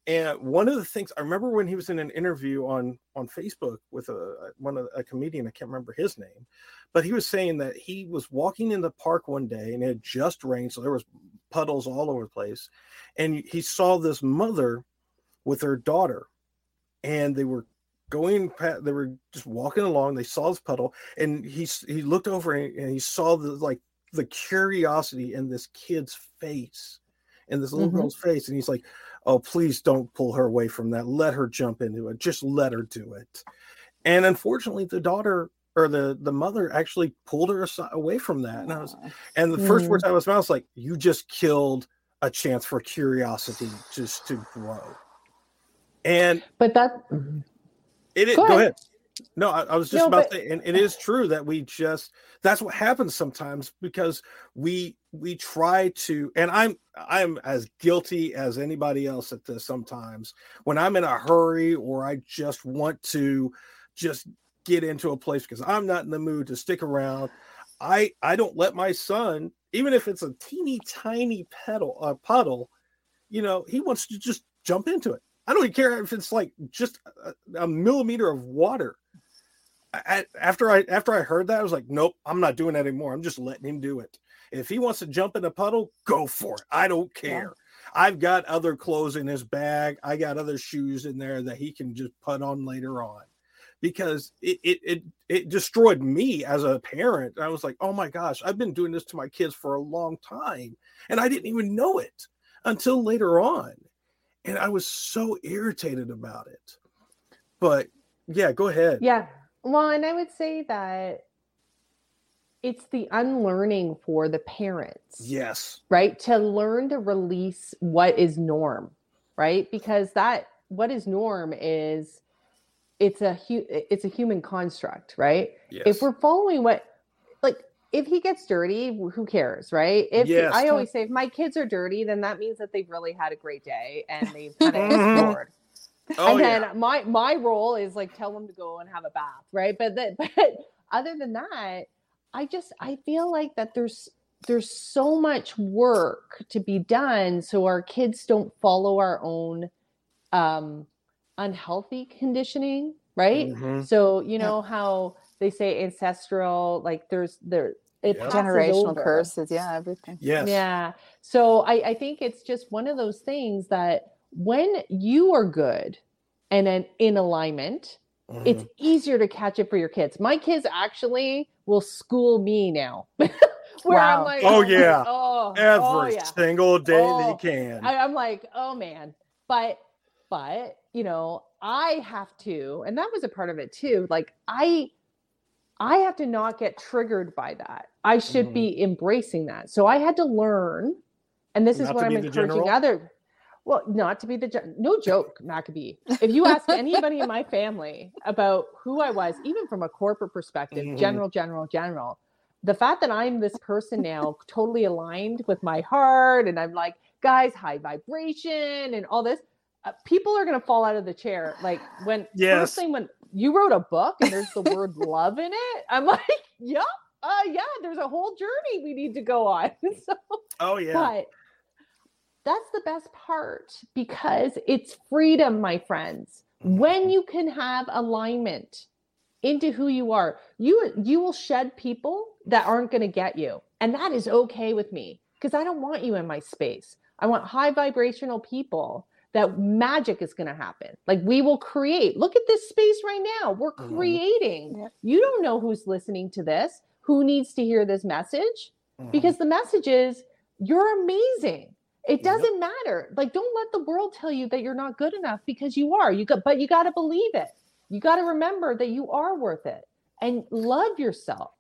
Speaker 1: And one of the things I remember when he was in an interview on on Facebook with a one of a comedian, I can't remember his name, but he was saying that he was walking in the park one day and it had just rained, so there was puddles all over the place, and he saw this mother with her daughter, and they were going they were just walking along they saw this puddle and he he looked over and, he saw the like the curiosity in this kid's face in this little
Speaker 3: Mhm.
Speaker 1: girl's face and he's like oh please don't pull her away from that. Let her jump into it. Just let her do it. And unfortunately the daughter or the the mother actually pulled her aside, away from that. And i was and the first
Speaker 3: Mm.
Speaker 1: words out of his mouth was like you just killed a chance for curiosity just to grow. And
Speaker 3: But that
Speaker 1: it is
Speaker 3: Go
Speaker 1: go,
Speaker 3: ahead.
Speaker 1: No, I, I was just
Speaker 3: No,
Speaker 1: about
Speaker 3: but-
Speaker 1: to, and it is true that we just that's what happens sometimes because we we try to, and I'm I'm as guilty as anybody else at this sometimes when I'm in a hurry or I just want to just get into a place because I'm not in the mood to stick around. I I don't let my son, even if it's a teeny tiny pedal uh, puddle, you know, he wants to just jump into it. I don't even care if it's like just a, a millimeter of water. I, after I after I heard that, I was like, nope, I'm not doing that anymore. I'm just letting him do it. If he wants to jump in a puddle, go for it. I don't care. I've got other clothes in his bag. I got other shoes in there that he can just put on later on. Because it it it, it destroyed me as a parent. I was like, oh my gosh, I've been doing this to my kids for a long time, and I didn't even know it until later on and I was so irritated about it. But yeah, go ahead.
Speaker 3: Yeah. Well, and I would say that it's the unlearning for the parents,
Speaker 1: Yes.
Speaker 3: right? To learn to release what is norm, right? Because that what is norm is it's a hu- it's a human construct, right?
Speaker 1: Yes.
Speaker 3: If we're following what like if he gets dirty, who cares, right? If
Speaker 1: Yes.
Speaker 3: I always say if my kids are dirty, then that means that they've really had a great day and they've kind of
Speaker 1: Mhm.
Speaker 3: explored
Speaker 1: oh
Speaker 3: and
Speaker 1: yeah.
Speaker 3: then my my role is like tell them to go and have a bath right but that [laughs] but other than that i just i feel like that there's there's so much work to be done so our kids don't follow our own um unhealthy conditioning right
Speaker 1: Mhm.
Speaker 3: so you
Speaker 2: Yeah.
Speaker 3: know how they say ancestral like there's there it
Speaker 1: Yeah.
Speaker 3: passes
Speaker 2: Generational
Speaker 3: over.
Speaker 2: curses, yeah, everything.
Speaker 1: Yes.
Speaker 3: Yeah. So I, I think it's just one of those things that when you are good and then in alignment,
Speaker 1: Mhm.
Speaker 3: it's easier to catch it for your kids. My kids actually will school me now. [laughs] Where I'm like,
Speaker 1: Oh, yeah. [laughs]
Speaker 3: oh,
Speaker 1: every
Speaker 3: oh, yeah.
Speaker 1: single day
Speaker 3: Oh,
Speaker 1: they can.
Speaker 3: I, I'm like, oh man. But but you know, I have to, and that was a part of it too. Like I I have to not get triggered by that. I should
Speaker 1: Mhm.
Speaker 3: be embracing that. So I had to learn, and this is
Speaker 1: Not
Speaker 3: what I'm encouraging
Speaker 1: general?
Speaker 3: other. Well, not to be the gen- no joke, Maccabee. If you ask anybody in my family about who I was, even from a corporate perspective,
Speaker 1: Mhm.
Speaker 3: general, general, general, the fact that I'm this person now, totally aligned with my heart, and I'm like, guys, high vibration, and all this, uh, people are gonna fall out of the chair. Like when
Speaker 1: Yes.
Speaker 3: first thing when you wrote a book and there's the word [laughs] love in it, I'm like, yep, uh, yeah, there's a whole journey we need to go on. [laughs] so,
Speaker 1: Oh yeah.
Speaker 3: but that's the best part because it's freedom, my friends.
Speaker 1: Mm-hmm.
Speaker 3: When you can have alignment into who you are, you you will shed people that aren't going to get you, and that is okay with me because I don't want you in my space. I want high vibrational people that magic is going to happen. Like we will create. Look at this space right now. We're
Speaker 1: Mhm.
Speaker 3: creating.
Speaker 2: Yep.
Speaker 3: You don't know who's listening to this, who needs to hear this message
Speaker 1: Mhm.
Speaker 3: because the message is you're amazing. It doesn't matter. Like don't let the world tell you that you're not good enough because you are. You got but you got to believe it. You got to remember that you are worth it and love yourself.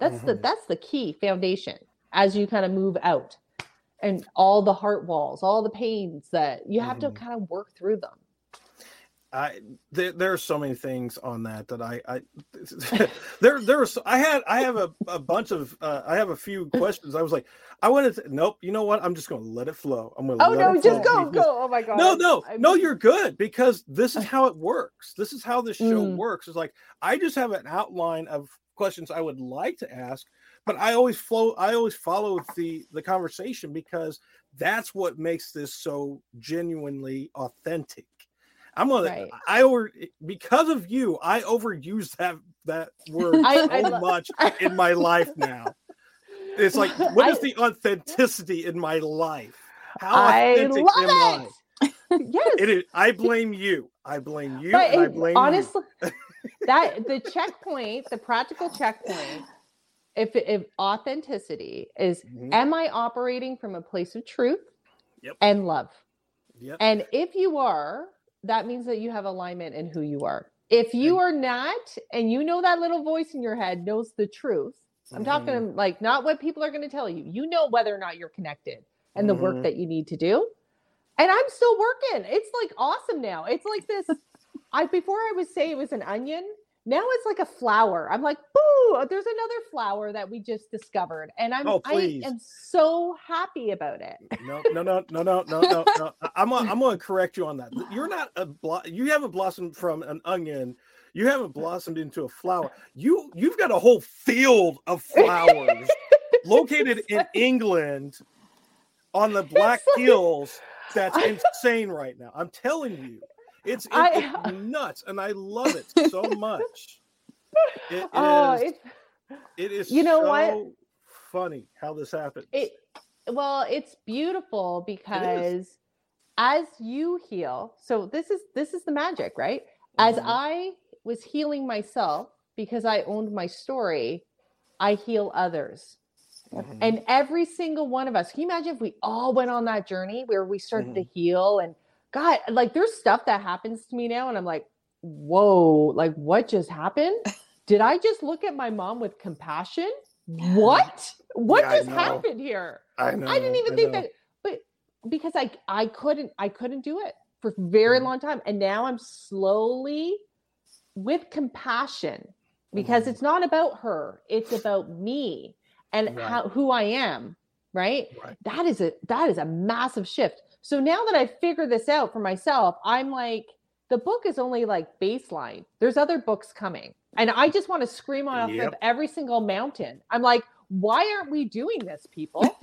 Speaker 3: That's the
Speaker 1: Mhm.
Speaker 3: that's the key foundation as you kind of move out. And all the heart walls, all the pains that you have to
Speaker 1: Mhm.
Speaker 3: kind of work through them.
Speaker 1: I there, there are so many things on that that I I [laughs] there there's I had I have a, a bunch of uh, I have a few questions. I was like I wanted to nope. You know what? I'm just going to let it flow. I'm going to
Speaker 3: Oh
Speaker 1: let
Speaker 3: no,
Speaker 1: it
Speaker 3: just go, go. Oh my god.
Speaker 1: No, no,
Speaker 3: I'm-
Speaker 1: no. You're good because this is [laughs] how it works. This is how this show
Speaker 3: Mm.
Speaker 1: works. It's like I just have an outline of questions I would like to ask, but I always flow. I always follow the the conversation because that's what makes this so genuinely authentic. I'm gonna.
Speaker 3: Right.
Speaker 1: I over because of you. I overuse that that word
Speaker 3: I-
Speaker 1: so
Speaker 3: I
Speaker 1: much [laughs] in my life now. It's like what is
Speaker 3: I-
Speaker 1: the authenticity in my life? How
Speaker 3: I
Speaker 1: authentic am I?
Speaker 3: love it. [laughs] yes.
Speaker 1: It is. I blame you. I blame you.
Speaker 3: but
Speaker 1: I blame
Speaker 3: honestly [laughs] that the checkpoint the practical checkpoint if if authenticity is
Speaker 1: Mhm.
Speaker 3: am i operating from a place of truth
Speaker 1: Yep.
Speaker 3: and love.
Speaker 1: Yep.
Speaker 3: and if you are that means that you have alignment in who you are. If you are not and you know that little voice in your head knows the truth i'm talking like not what people are going to tell you. You know whether or not you're connected and the
Speaker 1: Mhm.
Speaker 3: work that you need to do. And i'm still working. It's like awesome now. It's like this [laughs] i before i would say it was an onion now it's like a flower i'm like boo uh, there's another flower that we just discovered and i'm
Speaker 1: Oh,
Speaker 3: i am so happy about it
Speaker 1: No, no, no, no, no, no, no, no. I'm gonna, I'm going to correct you on that. You're not a blo- you haven't blossomed from an onion. You haven't blossomed into a flower. You you've got a whole field of flowers [laughs] located in England on the [laughs] Black
Speaker 3: like-
Speaker 1: Hills. That's [laughs] insane right now. I'm telling you, it's, it-
Speaker 3: I-
Speaker 1: it's [laughs] nuts, and I love it so much. It [laughs]
Speaker 3: oh
Speaker 1: is-
Speaker 3: it's
Speaker 1: It is
Speaker 3: You know
Speaker 1: so
Speaker 3: what?
Speaker 1: funny how this happens.
Speaker 3: it well it's beautiful because as you heal so this is this is the magic right as
Speaker 1: Mhm.
Speaker 3: i was healing myself because i owned my story i heal others
Speaker 1: Mhm.
Speaker 3: and every single one of us can you imagine if we all went on that journey where we started to heal and god like there's stuff that happens to me now and i'm like whoa like what just happened [laughs] did i just look at my mom with compassion what what
Speaker 1: Yeah,
Speaker 3: just happened here
Speaker 1: I know.
Speaker 3: I didn't even
Speaker 1: I
Speaker 3: think
Speaker 1: know.
Speaker 3: that, but because I I couldn't I couldn't do it for very
Speaker 1: Mhm.
Speaker 3: long time, and now I'm slowly with compassion because
Speaker 1: Mhm.
Speaker 3: it's not about her; it's about me and
Speaker 1: Right.
Speaker 3: how who I am. Right?
Speaker 1: Right.
Speaker 3: That is a that is a massive shift. So now that I've figured this out for myself, I'm like, the book is only like baseline. There's other books coming, and I just want to scream off of every single mountain. I'm like, why aren't we doing this, people?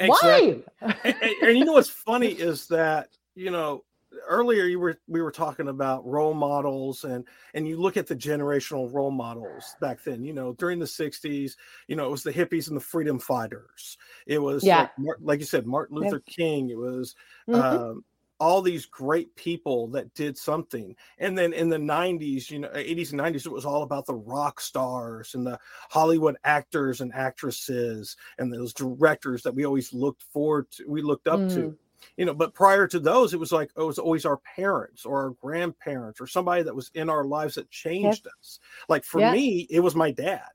Speaker 1: Exactly. [laughs]
Speaker 3: Why?
Speaker 1: and, and- and you know what's funny is that you know earlier you were we were talking about role models and and you look at the generational role models back then you know during the 60s you know it was the hippies and the freedom fighters it was
Speaker 3: Yeah.
Speaker 1: like, like you said martin luther king it was
Speaker 3: Mhm.
Speaker 1: um all these great people that did something and then in the 90s you know 80s and 90s it was all about the rock stars and the hollywood actors and actresses and those directors that we always looked forward to we looked up to
Speaker 3: Mm.
Speaker 1: You know, but prior to those, it was like it was always our parents or our grandparents or somebody that was in our lives that changed us. Like for
Speaker 3: Yeah.
Speaker 1: me, it was my dad.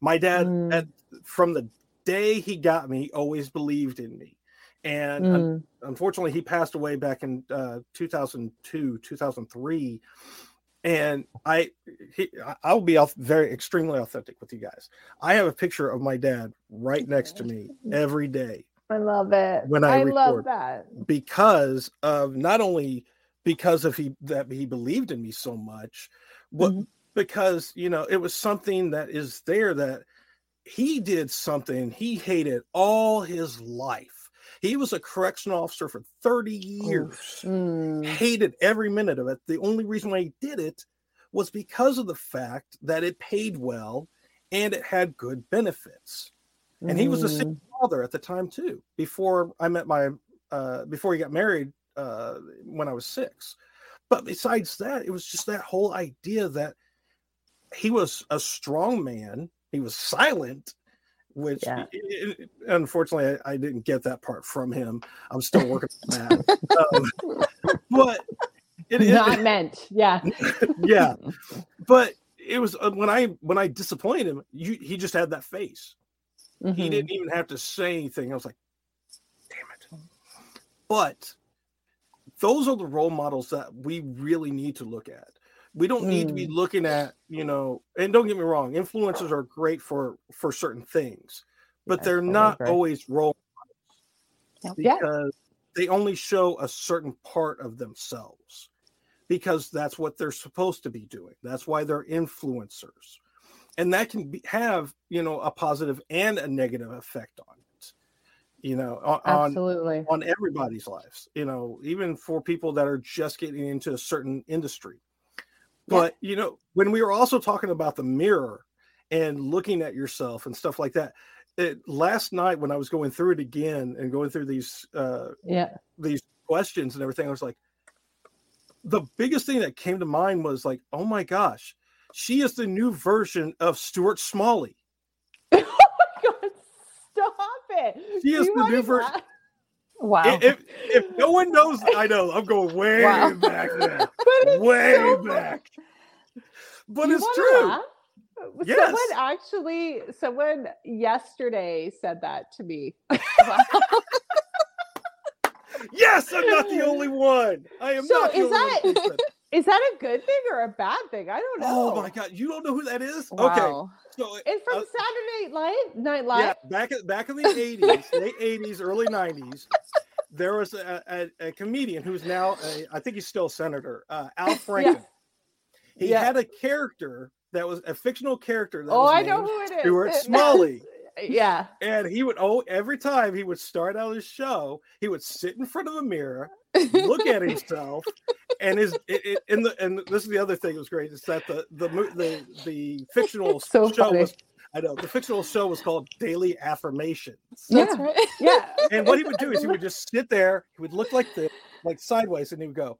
Speaker 1: My dad,
Speaker 3: Mm.
Speaker 1: at, from the day he got me, always believed in me. And un-
Speaker 3: Mm.
Speaker 1: unfortunately, he passed away back in uh, 2002, 2003. And I, he, I- I'll be very extremely authentic with you guys. I have a picture of my dad right next to me every day
Speaker 3: I love it.
Speaker 1: When I
Speaker 3: love that.
Speaker 1: because of not only because of he that he believed in me so much, but
Speaker 3: Mhm.
Speaker 1: because you know it was something that is there that he did something he hated all his life. He was a correctional officer for 30 years,
Speaker 3: Mm.
Speaker 1: hated every minute of it. The only reason why he did it was because of the fact that it paid well and it had good benefits and he was a father at the time too before i met my uh before he got married uh when i was six but besides that it was just that whole idea that he was a strong man he was silent which
Speaker 3: Yeah.
Speaker 1: i- i- unfortunately I, I didn't get that part from him i'm still working on that [laughs] um, but it, it-
Speaker 3: Not meant. Yeah. [laughs]
Speaker 1: yeah but it was uh, when i when i disappointed him you, he just had that face he
Speaker 3: Mhm.
Speaker 1: didn't even have to say anything. I was like, damn it. But those are the role models that we really need to look at. We don't need to be looking at, you know, and don't get me wrong, influencers are great for for certain things, but
Speaker 3: Yes,
Speaker 1: they're
Speaker 3: totally
Speaker 1: not always role models
Speaker 3: Yeah.
Speaker 1: because they only show a certain part of themselves because that's what they're supposed to be doing. That's why they're influencers and that can be, have you know a positive and a negative effect on it you know on
Speaker 3: Absolutely.
Speaker 1: on everybody's lives you know even for people that are just getting into a certain industry
Speaker 3: Yeah.
Speaker 1: but you know when we were also talking about the mirror and looking at yourself and stuff like that it, last night when i was going through it again and going through these uh
Speaker 3: Yeah.
Speaker 1: these questions and everything, I was like, the biggest thing that came to mind was like, oh my gosh, she is the new version of Stuart Smalley. [laughs]
Speaker 3: oh my God. Stop it.
Speaker 1: She
Speaker 3: Do
Speaker 1: is
Speaker 3: you
Speaker 1: the new version-
Speaker 3: laugh?
Speaker 2: Wow.
Speaker 1: I- If, if no one knows, I know I'm going way
Speaker 2: Wow.
Speaker 1: back [laughs] there, way
Speaker 3: so
Speaker 1: back. But
Speaker 3: you
Speaker 1: it's true.
Speaker 3: laugh?
Speaker 1: Yes.
Speaker 3: Someone actually, someone yesterday said that to me. [laughs]
Speaker 1: Yes, I'm not the only one. I am
Speaker 3: So
Speaker 1: not the
Speaker 3: is
Speaker 1: only
Speaker 3: that-
Speaker 1: one.
Speaker 3: Is that a good thing or a bad thing? I don't know.
Speaker 1: Oh my god, you don't know who that is? Okay, so
Speaker 3: It's from
Speaker 1: uh,
Speaker 3: Saturday Night Night Live.
Speaker 1: yeah, back in back in the [laughs] eighties, late eighties, early nineties, there was a, a, a comedian who's now a, I think he's still a senator, uh, Al [laughs] Franken. yeah. He
Speaker 3: Yeah.
Speaker 1: had a character that was a fictional character. That
Speaker 3: oh,
Speaker 1: was
Speaker 3: I know who it is.
Speaker 1: Stuart [laughs] Smalley.
Speaker 3: Yeah.
Speaker 1: And he would oh every time he would start out his show, he would sit in front of a mirror, look at himself, and his it, it, the and this is the other thing that was great is that the the the, the fictional [laughs]
Speaker 3: So
Speaker 1: show
Speaker 3: funny.
Speaker 1: was I know the fictional show was called Daily Affirmations.
Speaker 2: That's
Speaker 3: Yeah.
Speaker 2: right.
Speaker 3: Yeah. [laughs]
Speaker 1: And what he would do is he would just sit there, he would look like this, like sideways, and he would go,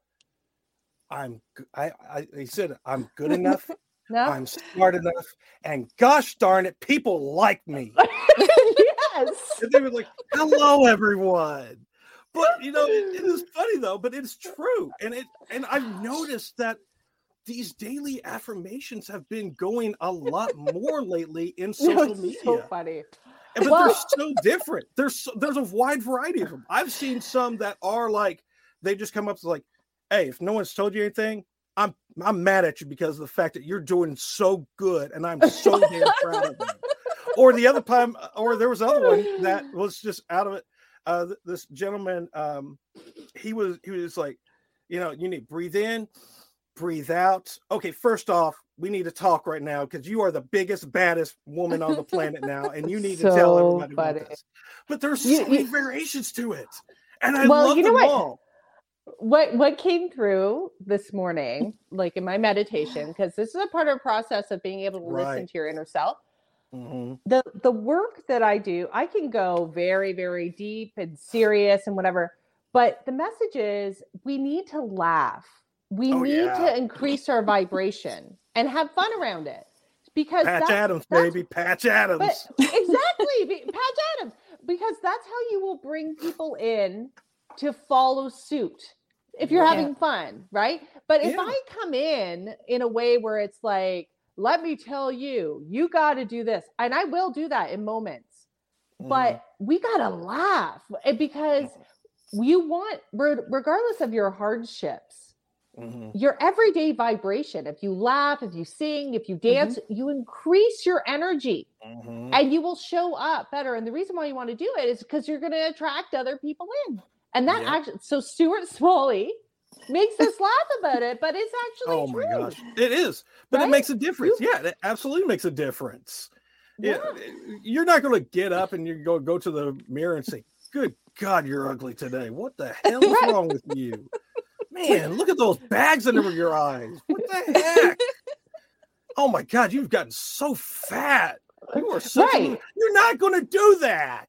Speaker 1: I'm g- I, I he said, I'm good [laughs] enough,
Speaker 3: No.
Speaker 1: I'm smart enough, and gosh darn it, people like me.
Speaker 3: yes.
Speaker 1: And they were like, "Hello, everyone." But you know, it- it is funny though, but it's true, and it and I've noticed that these daily affirmations have been going a lot more lately in [laughs] social
Speaker 3: it's
Speaker 1: media,
Speaker 3: so funny.
Speaker 1: but
Speaker 3: Well-
Speaker 1: they're so different. There's so, there's a wide variety of them. I've seen some that are like they just come up to like, "Hey, if no one's told you anything." I'm I'm mad at you because of the fact that you're doing so good, and I'm so damn [laughs] proud of you or the other time, or there was another one that was just out of it. Uh, th- this gentleman, um, he was he was like, you know, you need to breathe in, breathe out. Okay, first off, we need to talk right now because you are the biggest, baddest woman on the planet now, and you need to tell
Speaker 3: So
Speaker 1: everybody about this. But there's
Speaker 3: You-
Speaker 1: so many
Speaker 3: you-
Speaker 1: variations to it, and I
Speaker 3: Well,
Speaker 1: love
Speaker 3: you know
Speaker 1: them
Speaker 3: what?
Speaker 1: all.
Speaker 3: what what came through this morning like in my meditation because this is a part of the process of being able to listen to your inner self
Speaker 1: Mhm.
Speaker 3: the the work that i do i can go very very deep and serious and whatever but the message is we need to laugh we
Speaker 1: Oh,
Speaker 3: need
Speaker 1: yeah.
Speaker 3: to increase our vibration and have fun around it because
Speaker 1: Patch
Speaker 3: that's,
Speaker 1: Adams, baby, Patch Adams.
Speaker 3: but exactly patch adams because that's how you will bring people in to follow suit if you're
Speaker 2: Yeah.
Speaker 3: having fun, right? But if
Speaker 1: Yeah.
Speaker 3: I come in in a way where it's like, let me tell you, you got to do this, and I will do that in moments,
Speaker 1: Mm-hmm.
Speaker 3: but we got to laugh eh, because you want, regardless of your hardships,
Speaker 1: Mhm.
Speaker 3: your everyday vibration, if you laugh, if you sing, if you dance, you increase your energy
Speaker 1: Mhm.
Speaker 3: and you will show up better. And the reason why you want to do it is because you're going to attract other people in. And that
Speaker 1: Yeah.
Speaker 3: actually, so Stuart Smalley makes us laugh about it, but it's actually
Speaker 1: Oh
Speaker 3: true.
Speaker 1: my gosh, it is, but
Speaker 3: Right?
Speaker 1: it makes a difference. Yeah, it absolutely makes a difference. Yeah, eh, you're not going to get up and you go go to the mirror and say, "Good God, you're ugly today. What the [laughs] hell is wrong with you, man? Look at those bags under your eyes. What the heck? [laughs] oh my God, you've gotten so fat. You are such. A,
Speaker 3: Right.
Speaker 1: you're not going to do that,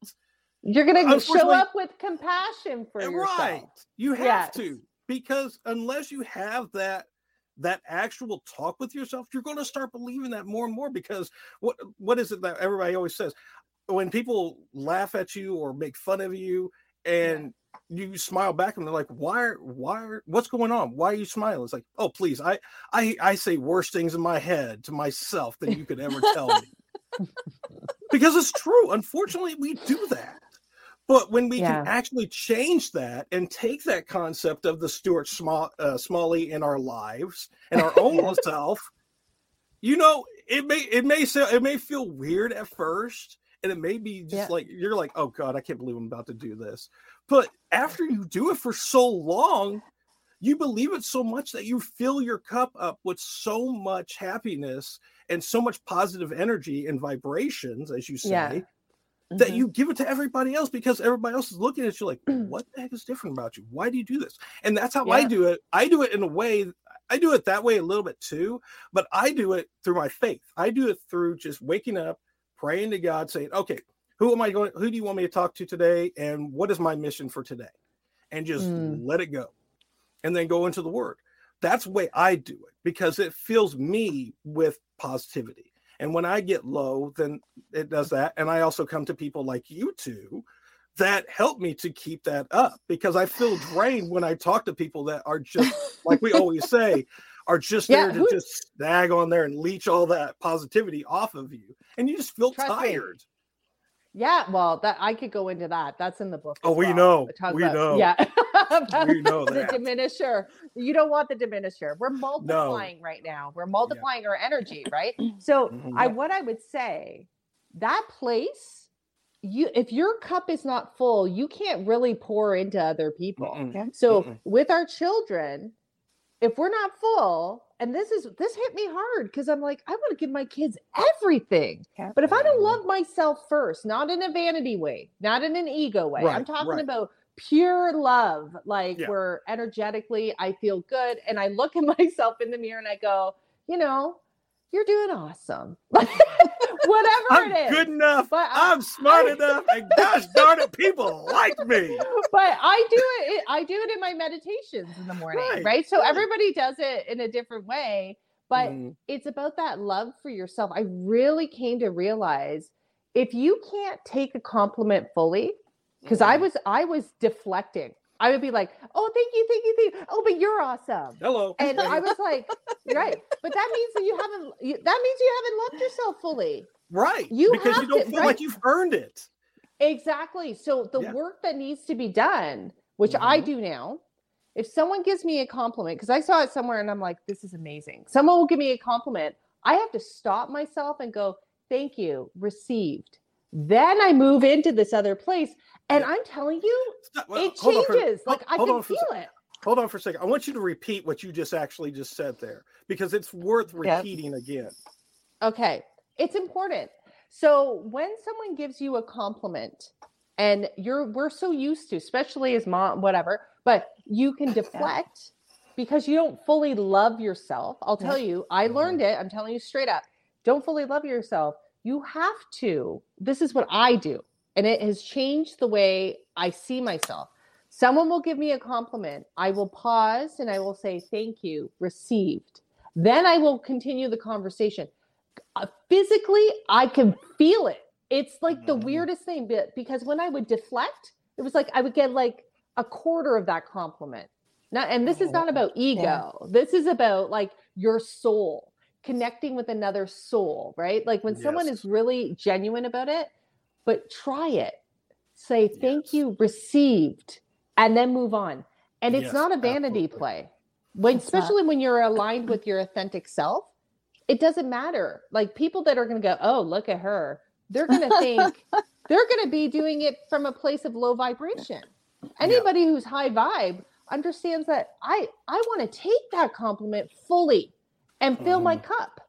Speaker 3: You're going to show up with compassion for eh, yourself.
Speaker 1: right? You have
Speaker 3: Yes.
Speaker 1: to because unless you have that that actual talk with yourself, you're going to start believing that more and more. Because what what is it that everybody always says when people laugh at you or make fun of you and you smile back and they're like, why are why are what's going on? Why are you smiling? It's like, oh please, I I I say worse things in my head to myself than you could ever tell me. [laughs] because it's true. Unfortunately, we do that. But when we
Speaker 3: Yeah.
Speaker 1: can actually change that and take that concept of the Stuart Small, uh, Smalley in our lives and our own [laughs] self, you know, it may it may sound, it may feel weird at first, and it may be just
Speaker 3: Yeah.
Speaker 1: like you're like, oh god, I can't believe I'm about to do this. But after you do it for so long, you believe it so much that you fill your cup up with so much happiness and so much positive energy and vibrations, as you say,
Speaker 3: Yeah.
Speaker 1: That
Speaker 3: Mhm.
Speaker 1: you give it to everybody else because everybody else is looking at you like, [clears throat] what the heck is different about you? Why do you do this? And that's how I do it. I do it in a way, I do it that way a little bit too, but I do it through my faith. I do it through just waking up, praying to God, saying, okay, who am I going, who do you want me to talk to today? And what is my mission for today? And just
Speaker 3: Mm.
Speaker 1: let it go and then go into the word. That's the way I do it because it fills me with positivity. And when I get low, then it does that. And I also come to people like you two that help me to keep that up because I feel drained when I talk to people that are just like we always [laughs] say, are just
Speaker 3: Yeah,
Speaker 1: there to
Speaker 3: who-
Speaker 1: just snag on there and leech all that positivity off of you. And you just feel
Speaker 3: Trust me.
Speaker 1: tired.
Speaker 3: Yeah, well, that I could go into that. That's in the book.
Speaker 1: Oh, we
Speaker 3: well.
Speaker 1: know. We
Speaker 3: about-
Speaker 1: know.
Speaker 3: Yeah, [laughs]
Speaker 1: We know
Speaker 3: the diminisher. You don't want the diminisher. We're multiplying right now. We're multiplying our energy, [clears throat] right? So,
Speaker 1: Mhm.
Speaker 3: I what I would say, that place, you if your cup is not full, you can't really pour into other people.
Speaker 1: Mm-mm.
Speaker 3: So
Speaker 1: Mm-mm.
Speaker 3: with our children, if we're not full, and this is this hit me hard because I'm like, I want to give my kids everything.
Speaker 2: Yeah.
Speaker 3: But if I don't love myself first, not in a vanity way, not in an ego way, I'm talking
Speaker 1: right.
Speaker 3: about pure love, like
Speaker 1: Yeah.
Speaker 3: where energetically I feel good and I look at [laughs] myself in the mirror and I go, you know, you're doing awesome. [laughs] Whatever
Speaker 1: I'm
Speaker 3: it is.
Speaker 1: good enough.
Speaker 3: But I-
Speaker 1: I'm smart
Speaker 3: I- [laughs]
Speaker 1: enough. And gosh darn it, people like me.
Speaker 3: but I do it. I do it in my meditations in the morning,
Speaker 1: Right,
Speaker 3: right? So
Speaker 1: right.
Speaker 3: everybody does it in a different way, but
Speaker 1: Mhm.
Speaker 3: it's about that love for yourself. I really came to realize if you can't take a compliment fully, because I
Speaker 1: Mhm.
Speaker 3: was I was deflecting. I would be like, "Oh, thank you, thank you, thank you. Oh, but you're awesome."
Speaker 1: Hello.
Speaker 3: And I was like, [laughs] "Right," but that means that you haven't. You, that means you haven't loved yourself fully.
Speaker 1: right.
Speaker 3: you
Speaker 1: because you don't
Speaker 3: to-
Speaker 1: feel
Speaker 3: right.
Speaker 1: like you've earned it.
Speaker 3: Exactly. So the
Speaker 1: Yeah.
Speaker 3: work that needs to be done, which I
Speaker 1: Mhm.
Speaker 3: do now, if someone gives me a compliment, because I saw it somewhere and I'm like, this is amazing. Someone will give me a compliment. I have to stop myself and go, thank you, received. Then I move into this other place. And I'm telling you,
Speaker 1: well,
Speaker 3: it
Speaker 1: hold for-
Speaker 3: changes.
Speaker 1: hold-
Speaker 3: like I can
Speaker 1: on for a
Speaker 3: feel it.
Speaker 1: Hold on for a second. I want you to repeat what you just actually just said there because it's worth repeating again.
Speaker 3: Okay. It's important. So when someone gives you a compliment and you're we're so used to, especially as mom, whatever, but you can [laughs] deflect because you don't fully love yourself. I'll tell you, I
Speaker 1: Mhm.
Speaker 3: learned it. I'm telling you straight up. Don't fully love yourself. You have to. This is what I do. And it has changed the way I see myself. Someone will give me a compliment. I will pause and I will say, Thank you, received. Then I will continue the conversation. Uh, physically, I can feel it. It's like the
Speaker 1: Mhm.
Speaker 3: weirdest thing but because when I would deflect, it was like I would get like a quarter of that compliment. Now, and this is not about ego.
Speaker 2: Yeah.
Speaker 3: This is about like your soul connecting with another soul, right? Like when someone is really genuine about it, but try it. Say thank
Speaker 1: Yes.
Speaker 3: you, received, and then move on. And it's
Speaker 1: Yes,
Speaker 3: not a vanity
Speaker 1: absolutely.
Speaker 3: play. When
Speaker 2: It's not.
Speaker 3: especially when you're aligned with your authentic self, it doesn't matter. Like people that are going to go, "Oh, look at her." They're going [laughs] to think they're going to be doing it from a place of low vibration. Anybody who's high vibe understands that I I want to take that compliment fully and fill my
Speaker 1: Mhm.
Speaker 3: cup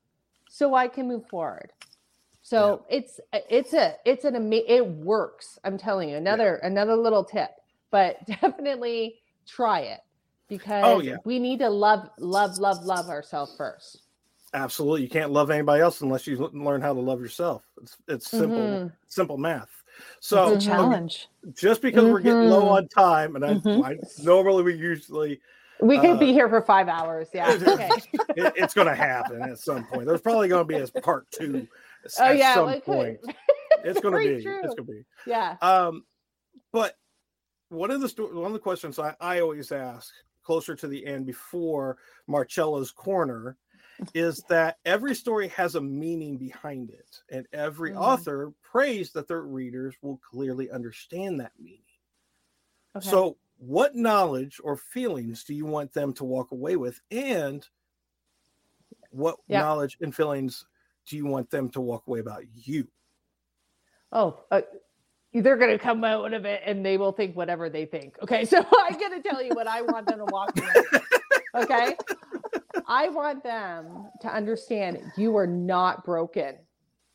Speaker 3: so I can move forward. So it's it's a it's an ama- it works. I'm telling you another another little tip, but [laughs] definitely try it because
Speaker 1: Oh, yeah.
Speaker 3: we need to love love love love ourselves first.
Speaker 1: Absolutely. You can't love anybody else unless you learn how to love yourself. It's it's simple
Speaker 3: Mhm.
Speaker 1: simple math.
Speaker 2: It's
Speaker 1: So
Speaker 2: a challenge.
Speaker 1: just because we're getting low
Speaker 3: Mhm.
Speaker 1: on time, and I,
Speaker 2: Mhm.
Speaker 1: I normally we usually
Speaker 3: We could
Speaker 1: Uh,
Speaker 3: be here for five hours. Yeah. [laughs] Okay.
Speaker 1: it, it's going to happen at some point. There's probably going to be a part two [laughs]
Speaker 3: Oh
Speaker 1: at
Speaker 3: yeah.
Speaker 1: some
Speaker 3: it
Speaker 1: point. [laughs] It's going to be.
Speaker 3: true.
Speaker 1: It's going to be.
Speaker 3: Yeah.
Speaker 1: Um, but one of the sto- one of the questions I, I always ask closer to the end before Marcela's corner is that every story has a meaning behind it, and every
Speaker 3: Mhm.
Speaker 1: author prays that their readers will clearly understand that meaning.
Speaker 3: Okay.
Speaker 1: So, what knowledge or feelings do you want them to walk away with, and what
Speaker 3: Yeah.
Speaker 1: knowledge and feelings do you want them to walk away about you?
Speaker 3: oh, uh, they're going to come out of it and they will think whatever they think. Okay. [laughs] So I'm going to tell you what I want them to walk away with. Okay. I want them to understand you are not broken.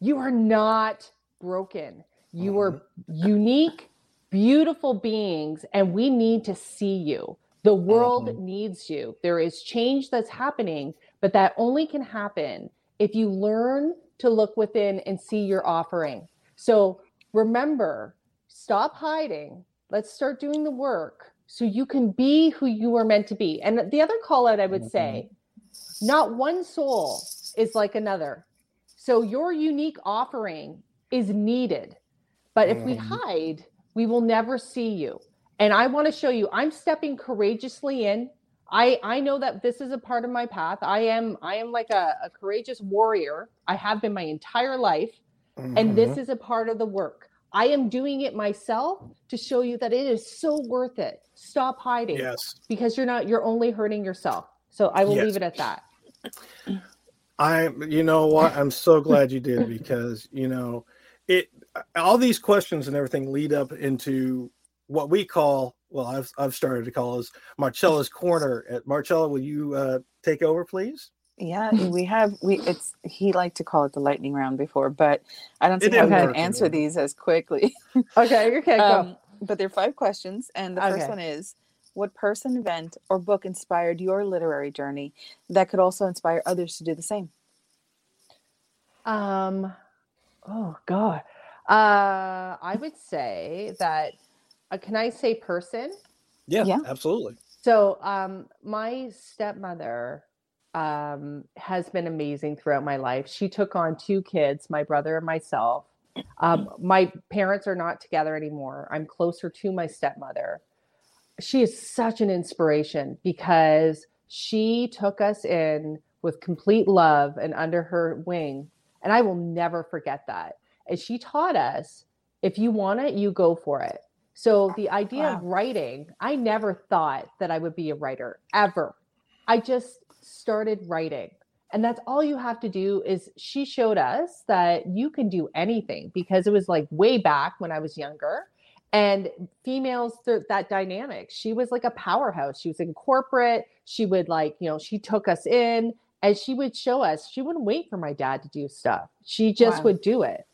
Speaker 3: You are not broken. You are unique, beautiful beings, and we need to see you. The world
Speaker 1: Mhm.
Speaker 3: needs you. There is change that's happening, but that only can happen if you learn to look within and see your offering. So remember, stop hiding. Let's start doing the work so you can be who you are meant to be. And the other call out I would
Speaker 1: Mhm.
Speaker 3: say, not one soul is like another. So your unique offering is needed. But if we
Speaker 1: Mhm.
Speaker 3: hide, we will never see you. And I want to show you I'm stepping courageously in. I I know that this is a part of my path. I am I am like a, a courageous warrior. I have been my entire life and mm-hmm.
Speaker 1: this
Speaker 3: is a part of the work. I am doing it myself to show you that it is so worth it. Stop hiding
Speaker 1: yes.
Speaker 3: because you're not you're only hurting yourself. So I will
Speaker 1: Yes.
Speaker 3: leave it at that.
Speaker 1: I, you know what? I'm so glad you did because you know it. All these questions and everything lead up into what we call. Well, I've I've started to call as Marcela's corner. At Marcella, will you uh, take over, please?
Speaker 2: Yeah, we have we it's he liked to call it the lightning round before, but I don't
Speaker 1: It
Speaker 2: see how we
Speaker 1: didn't
Speaker 2: can answer
Speaker 1: you know.
Speaker 2: these as quickly. [laughs]
Speaker 3: Okay, okay, go.
Speaker 2: Um, but there are five questions, and the
Speaker 3: Okay.
Speaker 2: first one is: What person, event, or book inspired your literary journey that could also inspire others to do the same?
Speaker 3: Um, oh God, uh, I would say that. Uh, can I say person?
Speaker 1: Yeah,
Speaker 2: Yeah.
Speaker 1: absolutely.
Speaker 3: So, um, my stepmother um, has been amazing throughout my life. She took on two kids, my brother and myself. Um, my parents are not together anymore. I'm closer to my stepmother. She is such an inspiration because she took us in with complete love and under her wing. And I will never forget that. And she taught us if you want it, you go for it. So the idea of writing, I never thought that I would be a writer ever. I just started writing. And that's all you have to do is she showed us that you can do anything because it was like way back when I was younger. And females, th- that dynamic, she was like a powerhouse. She was in corporate. She would like, you know, she took us in and she would show us. She wouldn't wait for my dad to do stuff. She just
Speaker 2: Wow.
Speaker 3: would do it.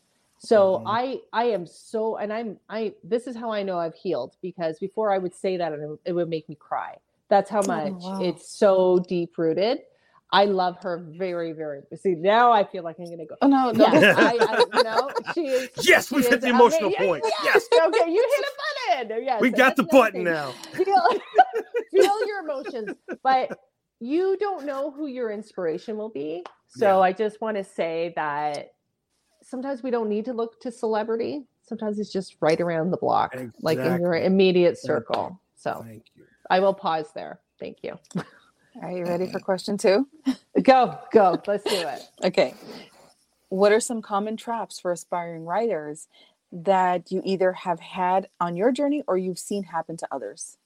Speaker 3: So
Speaker 1: Mhm.
Speaker 3: I I am so and I'm I this is how I know I've healed because before I would say that and it would- make me cry. That's how much
Speaker 2: wow.
Speaker 3: it's so deep rooted. I love her very very. See now I feel like I'm gonna go.
Speaker 2: Oh no, no.
Speaker 3: Yes, I, I [laughs] you know she is.
Speaker 1: Yes,
Speaker 3: she
Speaker 1: we've hit the emotional
Speaker 3: amazing.
Speaker 1: point.
Speaker 3: Yes, okay, you hit a button. Yes,
Speaker 1: we got the button
Speaker 3: thing
Speaker 1: now.
Speaker 3: feel [laughs] [laughs] feel your emotions but you don't know who your inspiration will be so
Speaker 1: Yeah.
Speaker 3: i just want to say that sometimes we don't need to look to celebrity sometimes it's just right around the block like in your immediate circle So
Speaker 1: Thank you.
Speaker 3: I will pause there. Thank you. [laughs]
Speaker 2: Are you ready for question two? [laughs]
Speaker 3: Go, go. Let's do it. [laughs]
Speaker 2: Okay. What are some common traps for aspiring writers that you either have had on your journey or you've seen happen to others?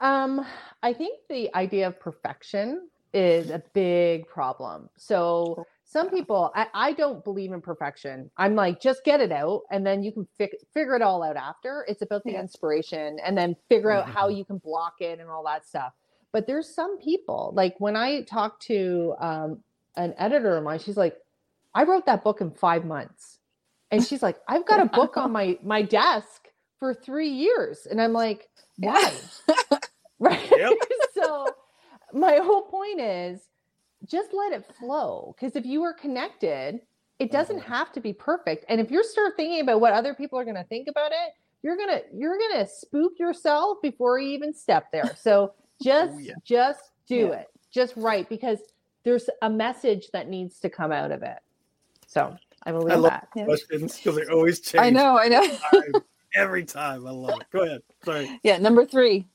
Speaker 3: Um, I think the idea of perfection is a big problem. So some people, I, I don't believe in perfection. I'm like, just get it out, and then you can fi- figure it all out after. It's about the
Speaker 2: Yeah.
Speaker 3: inspiration, and then figure out how
Speaker 1: Mhm.
Speaker 3: you can block it and all that stuff. But there's some people, like when I talk to um, an editor of mine, she's like, I wrote that book in five months, and she's like, I've got a book on [laughs] my my desk for three years, and I'm like, why? [laughs] [laughs] right so my whole point is just let it flow because if you are connected it doesn't
Speaker 1: Mhm.
Speaker 3: have to be perfect and if you start thinking about what other people are going to think about it you're going to you're going to spook yourself before you even step there [laughs] so just
Speaker 1: yeah.
Speaker 3: just do
Speaker 2: Yeah.
Speaker 3: it just right because there's a message that needs to come out of it so i believe
Speaker 1: I love
Speaker 3: that
Speaker 2: Yeah.
Speaker 1: questions because they always change. [laughs]
Speaker 2: I know, I know.
Speaker 1: every time. I love it. Go ahead. Sorry.
Speaker 2: Yeah, number three.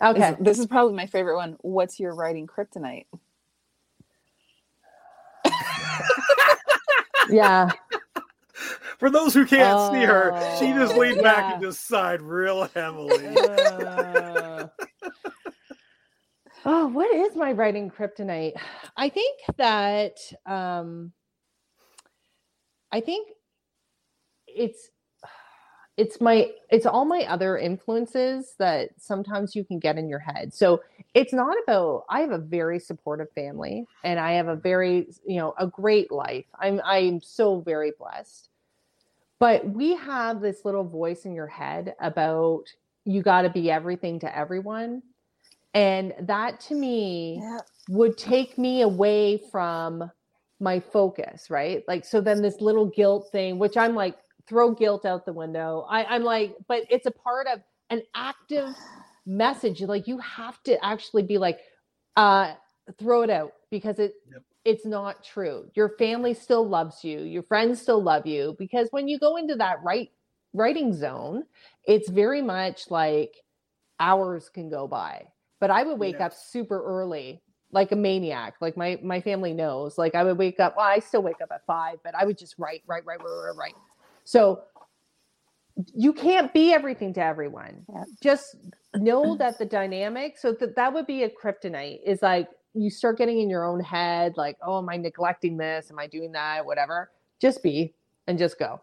Speaker 2: This-
Speaker 3: okay
Speaker 2: This, is probably my favorite one. What's your writing kryptonite?
Speaker 3: Yeah [laughs]
Speaker 1: For those who can't see her, she just
Speaker 3: Oh,
Speaker 1: leaned back and just sighed real heavily. [laughs]
Speaker 3: Uh, oh, what is my writing kryptonite? I think that um I think it's it's my it's all my other influences that sometimes you can get in your head. So it's not about I have a very supportive family and I have a very, you know, a great life. I'm I'm so very blessed. But we have this little voice in your head about you got to be everything to everyone. And that to me
Speaker 2: Yeah.
Speaker 3: would take me away from my focus, right? Like, so then this little guilt thing, which I'm like, throw guilt out the window. I, I'm like, but it's a part of an active message. Like, you have to actually be like, uh, throw it out because it
Speaker 1: Yep.
Speaker 3: it's not true. Your family still loves you, your friends still love you, because when you go into that right writing zone, it's very much like hours can go by. But I would wake up super early, like a maniac. Like my my family knows. Like I would wake up. Well, I still wake up at five, but I would just write, write, write, write, write. write. So you can't be everything to everyone.
Speaker 2: Yeah.
Speaker 3: Just know [clears throat] that the dynamic. So that that would be a kryptonite. Is like you start getting in your own head, like, oh, am I neglecting this? Am I doing that? Whatever. Just be and just go.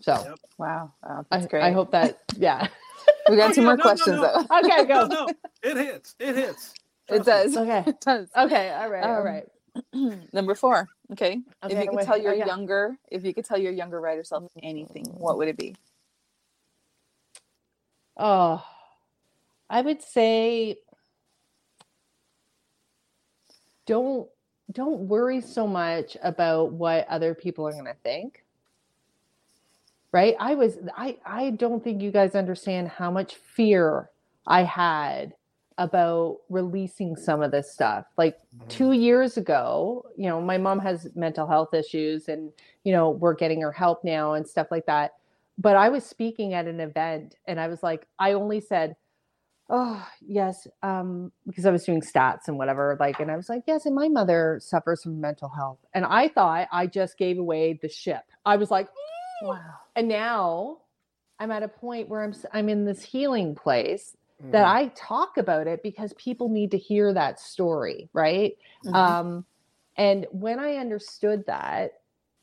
Speaker 3: So
Speaker 1: Yep.
Speaker 2: Wow. wow
Speaker 3: I,
Speaker 2: that's great.
Speaker 3: I hope that yeah. [laughs]
Speaker 2: we got
Speaker 1: Oh,
Speaker 2: two
Speaker 1: yeah,
Speaker 2: more
Speaker 1: no, no,
Speaker 2: questions [laughs]
Speaker 1: no.
Speaker 2: though.
Speaker 3: Okay,
Speaker 1: No,
Speaker 3: go.
Speaker 1: no, it hits. It hits.
Speaker 2: It does.
Speaker 3: Okay. [laughs]
Speaker 2: It does.
Speaker 3: Okay. All right. all
Speaker 2: Um,
Speaker 3: right. [clears throat]
Speaker 2: Number four. Okay. if you could
Speaker 3: wait,
Speaker 2: tell
Speaker 3: oh,
Speaker 2: your
Speaker 3: yeah.
Speaker 2: younger, if you could tell your younger writer self anything, what would it be?
Speaker 3: Oh, I would say don't don't worry so much about what other people are going to think. Right? I was I I don't think you guys understand how much fear I had about releasing some of this stuff. Like
Speaker 1: Mm-hmm.
Speaker 3: two years ago, you know, my mom has mental health issues and, you know, we're getting her help now and stuff like that. But I was speaking at an event and I was like, I only said, Oh, yes, um, because I was doing stats and whatever. Like, and I was like, Yes, and my mother suffers from mental health. And I thought I just gave away the ship. I was like,
Speaker 2: Wow.
Speaker 3: and now I'm at a point where I'm s- I'm in this healing place that
Speaker 1: Mhm.
Speaker 3: I talk about it because people need to hear that story, right?
Speaker 2: Mhm.
Speaker 3: Um, and when I understood that,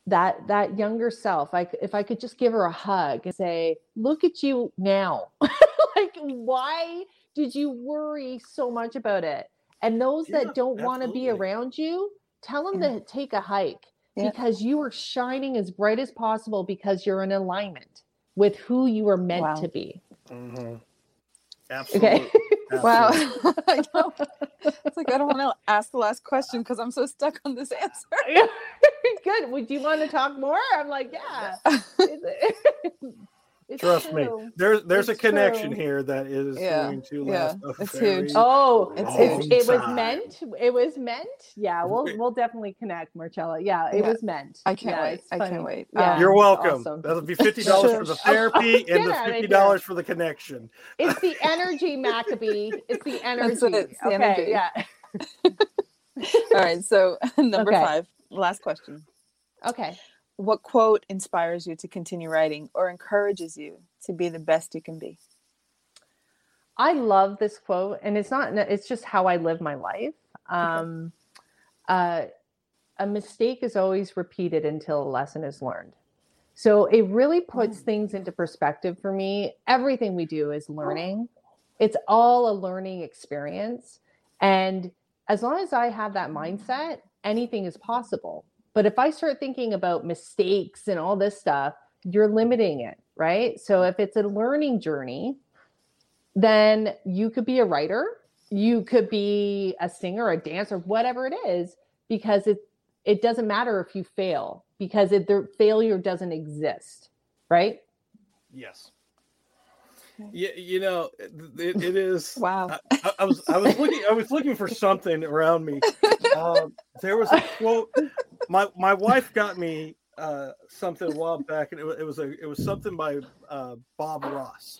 Speaker 3: that that younger self, like if I could just give her a hug and say, "Look at you now! [laughs] like, why did you worry so much about it?" And those
Speaker 1: Yeah,
Speaker 3: that don't want to be around you, tell them
Speaker 2: Yeah.
Speaker 3: to take a hike
Speaker 2: Yeah.
Speaker 3: because you are shining as bright as possible because you're in alignment with who you are meant
Speaker 2: Wow.
Speaker 3: to be.
Speaker 1: Mhm.
Speaker 3: Okay.
Speaker 1: Absolutely. [laughs]
Speaker 2: Wow. [laughs] I know. It's like I don't want to ask the last question because I'm so stuck on this answer. [laughs]
Speaker 3: Good. Would you want to talk more? I'm like, yeah. It's
Speaker 1: Trust me,
Speaker 3: true.
Speaker 1: there's there's a connection
Speaker 3: true.
Speaker 1: here that is
Speaker 2: Yeah,
Speaker 1: going to
Speaker 2: yeah,
Speaker 1: last a
Speaker 2: it's
Speaker 1: very
Speaker 2: huge.
Speaker 3: Oh,
Speaker 2: It's
Speaker 1: long
Speaker 2: huge.
Speaker 3: it was meant. It was meant. Yeah, we'll [laughs] we'll definitely connect, Marcela. Yeah, it
Speaker 2: Yeah.
Speaker 3: was meant.
Speaker 2: I can't
Speaker 3: Yeah,
Speaker 2: wait.
Speaker 3: it's
Speaker 2: I can't wait.
Speaker 3: Yeah,
Speaker 2: Um,
Speaker 1: You're welcome.
Speaker 3: awesome.
Speaker 1: That'll be fifty dollars for the therapy [laughs] and the fifty dollars for the connection.
Speaker 3: It's the [laughs] energy, Maccabee. It's the energy.
Speaker 2: That's it, it's the
Speaker 3: okay,
Speaker 2: energy.
Speaker 3: yeah.
Speaker 2: All right. So number
Speaker 3: Okay.
Speaker 2: five, last question.
Speaker 3: Okay.
Speaker 2: What quote inspires you to continue writing or encourages you to be the best you can be?
Speaker 3: I love this quote, and it's not. It's just how I live my life. Um, uh, a mistake is always repeated until a lesson is learned. So it really puts things into perspective for me. Everything we do is learning. It's all a learning experience, and as long as I have that mindset, anything is possible. But if I start thinking about mistakes and all this stuff, you're limiting it, right? So mm-hmm. if it's a learning journey, then you could be a writer, you could be a singer, a dancer, whatever it is, because it it doesn't matter if you fail because it, the failure doesn't exist, right?
Speaker 1: Yes. Yeah, you know, it, it is. [laughs]
Speaker 2: Wow.
Speaker 1: I, I- I was I was looking I was looking for something around me. Um, there was a quote. My my wife got me uh, something a while back, and it was, it was a it was something by uh, Bob Ross.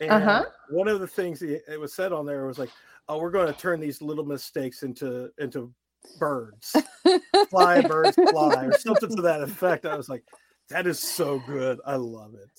Speaker 1: And
Speaker 3: Uh-huh.
Speaker 1: one of the things he, it was said on there was like, "Oh, we're going to turn these little mistakes into into birds, fly birds fly," or something to that effect. I was like, "That is so good. I love it."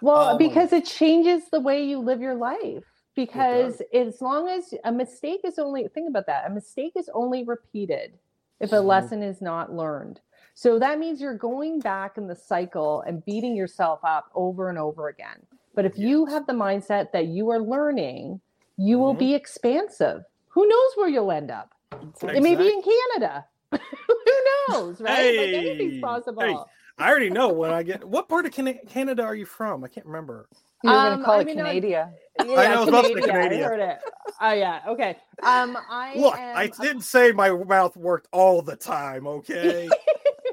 Speaker 3: Well,
Speaker 1: Um,
Speaker 3: because it changes the way you live your life. Because as long as a mistake is only think about that, a mistake is only repeated if a
Speaker 1: Mhm.
Speaker 3: lesson is not learned. So that means you're going back in the cycle and beating yourself up over and over again. But if you have the mindset that you are learning, you will
Speaker 1: Mhm.
Speaker 3: be expansive. Who knows where you'll end up?
Speaker 1: Exactly.
Speaker 3: It may be in Canada. [laughs] Who knows, right? like anything's possible.
Speaker 1: hey, I already know when I get. What part of Can- Canada are you from? I can't remember.
Speaker 2: You were
Speaker 3: Um,
Speaker 2: going to call
Speaker 3: I
Speaker 2: it
Speaker 3: mean, no,
Speaker 2: Canada.
Speaker 1: I know, I was about to say
Speaker 3: Canada,
Speaker 1: Canadian.
Speaker 3: I heard it. Oh yeah. Okay. Um, I
Speaker 1: Look,
Speaker 3: am,
Speaker 1: I didn't say my mouth worked all the time. [laughs] Okay.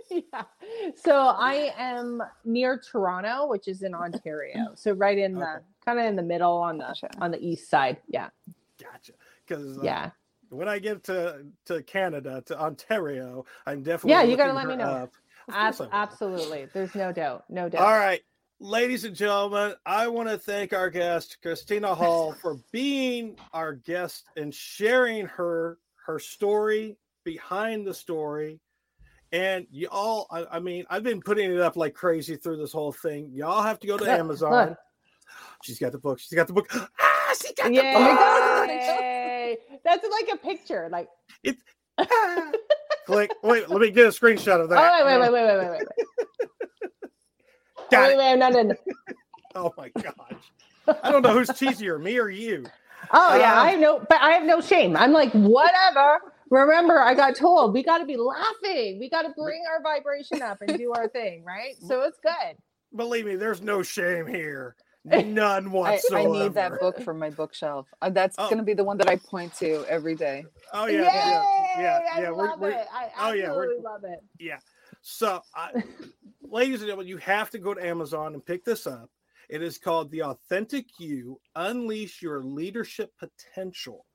Speaker 3: yeah. So I am near Toronto, which is in Ontario. So right in the
Speaker 1: Okay.
Speaker 3: kind of in the middle on the
Speaker 2: Gotcha.
Speaker 3: on the east side. Yeah.
Speaker 1: gotcha. Because uh,
Speaker 3: Yeah.
Speaker 1: when I get to to Canada to Ontario, I'm definitely
Speaker 3: Yeah, you gotta let me know.
Speaker 1: up. Of
Speaker 3: Ab-
Speaker 1: course I will.
Speaker 3: absolutely. There's no doubt. No doubt.
Speaker 1: All right, ladies and gentlemen, I want to thank our guest Christina [laughs] Holle for being our guest and sharing her her story behind the story. And y'all, I, I mean, I've been putting it up like crazy through this whole thing. Y'all have to go to
Speaker 3: Look,
Speaker 1: Amazon.
Speaker 3: look.
Speaker 1: She's got the book. She's got the book. [gasps] Ah, she got
Speaker 3: Yay!
Speaker 1: the book.
Speaker 3: That's like a picture. Like
Speaker 1: Ah. [laughs] Click. Wait, let me get a screenshot of that.
Speaker 3: oh wait, wait, wait, wait, wait, wait, wait. [laughs] Oh,
Speaker 1: Got
Speaker 3: wait,
Speaker 1: it.
Speaker 3: wait, no, no, no. [laughs]
Speaker 1: Oh my gosh. I don't know who's cheesier, me or you.
Speaker 3: Oh yeah,
Speaker 1: Um,
Speaker 3: I have no, but I have no shame. I'm like, whatever. Remember, I got told we got to be laughing. We got to bring our vibration up and do our thing, right? So it's good.
Speaker 1: Believe me, there's no shame here. None [laughs]
Speaker 2: I,
Speaker 1: whatsoever.
Speaker 2: I need that book from my bookshelf. Uh, that's
Speaker 1: Oh.
Speaker 2: going to be the one that I point to every day.
Speaker 1: Oh
Speaker 3: Yay!
Speaker 1: yeah, yeah, yeah,
Speaker 3: I
Speaker 1: yeah. We're,
Speaker 3: love
Speaker 1: we're,
Speaker 3: it. I
Speaker 1: oh, yeah,
Speaker 3: absolutely
Speaker 1: we're-
Speaker 3: love it. Yeah.
Speaker 1: So, I, ladies and gentlemen, you have to go to Amazon and pick this up. It is called "The Authentic You: Unleash Your Leadership Potential,"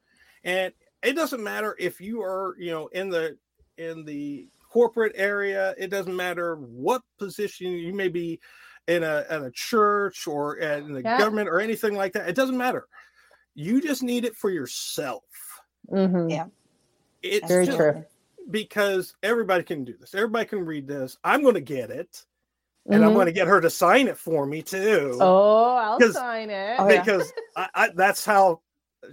Speaker 1: and it doesn't matter if you are, you know, in the in the corporate area. It doesn't matter what position you may be in a at a church or in the
Speaker 3: Yeah.
Speaker 1: government or anything like that. It doesn't matter. You just need it for yourself.
Speaker 3: Mhm.
Speaker 2: Yeah.
Speaker 1: It's
Speaker 3: Very
Speaker 1: just
Speaker 3: true.
Speaker 1: because everybody can do this. Everybody can read this. I'm going to get it, and I'm
Speaker 3: Mhm.
Speaker 1: going to get her to sign it for me too,
Speaker 3: Oh, I'll sign it.
Speaker 2: Oh, yeah.
Speaker 1: because I, I, that's how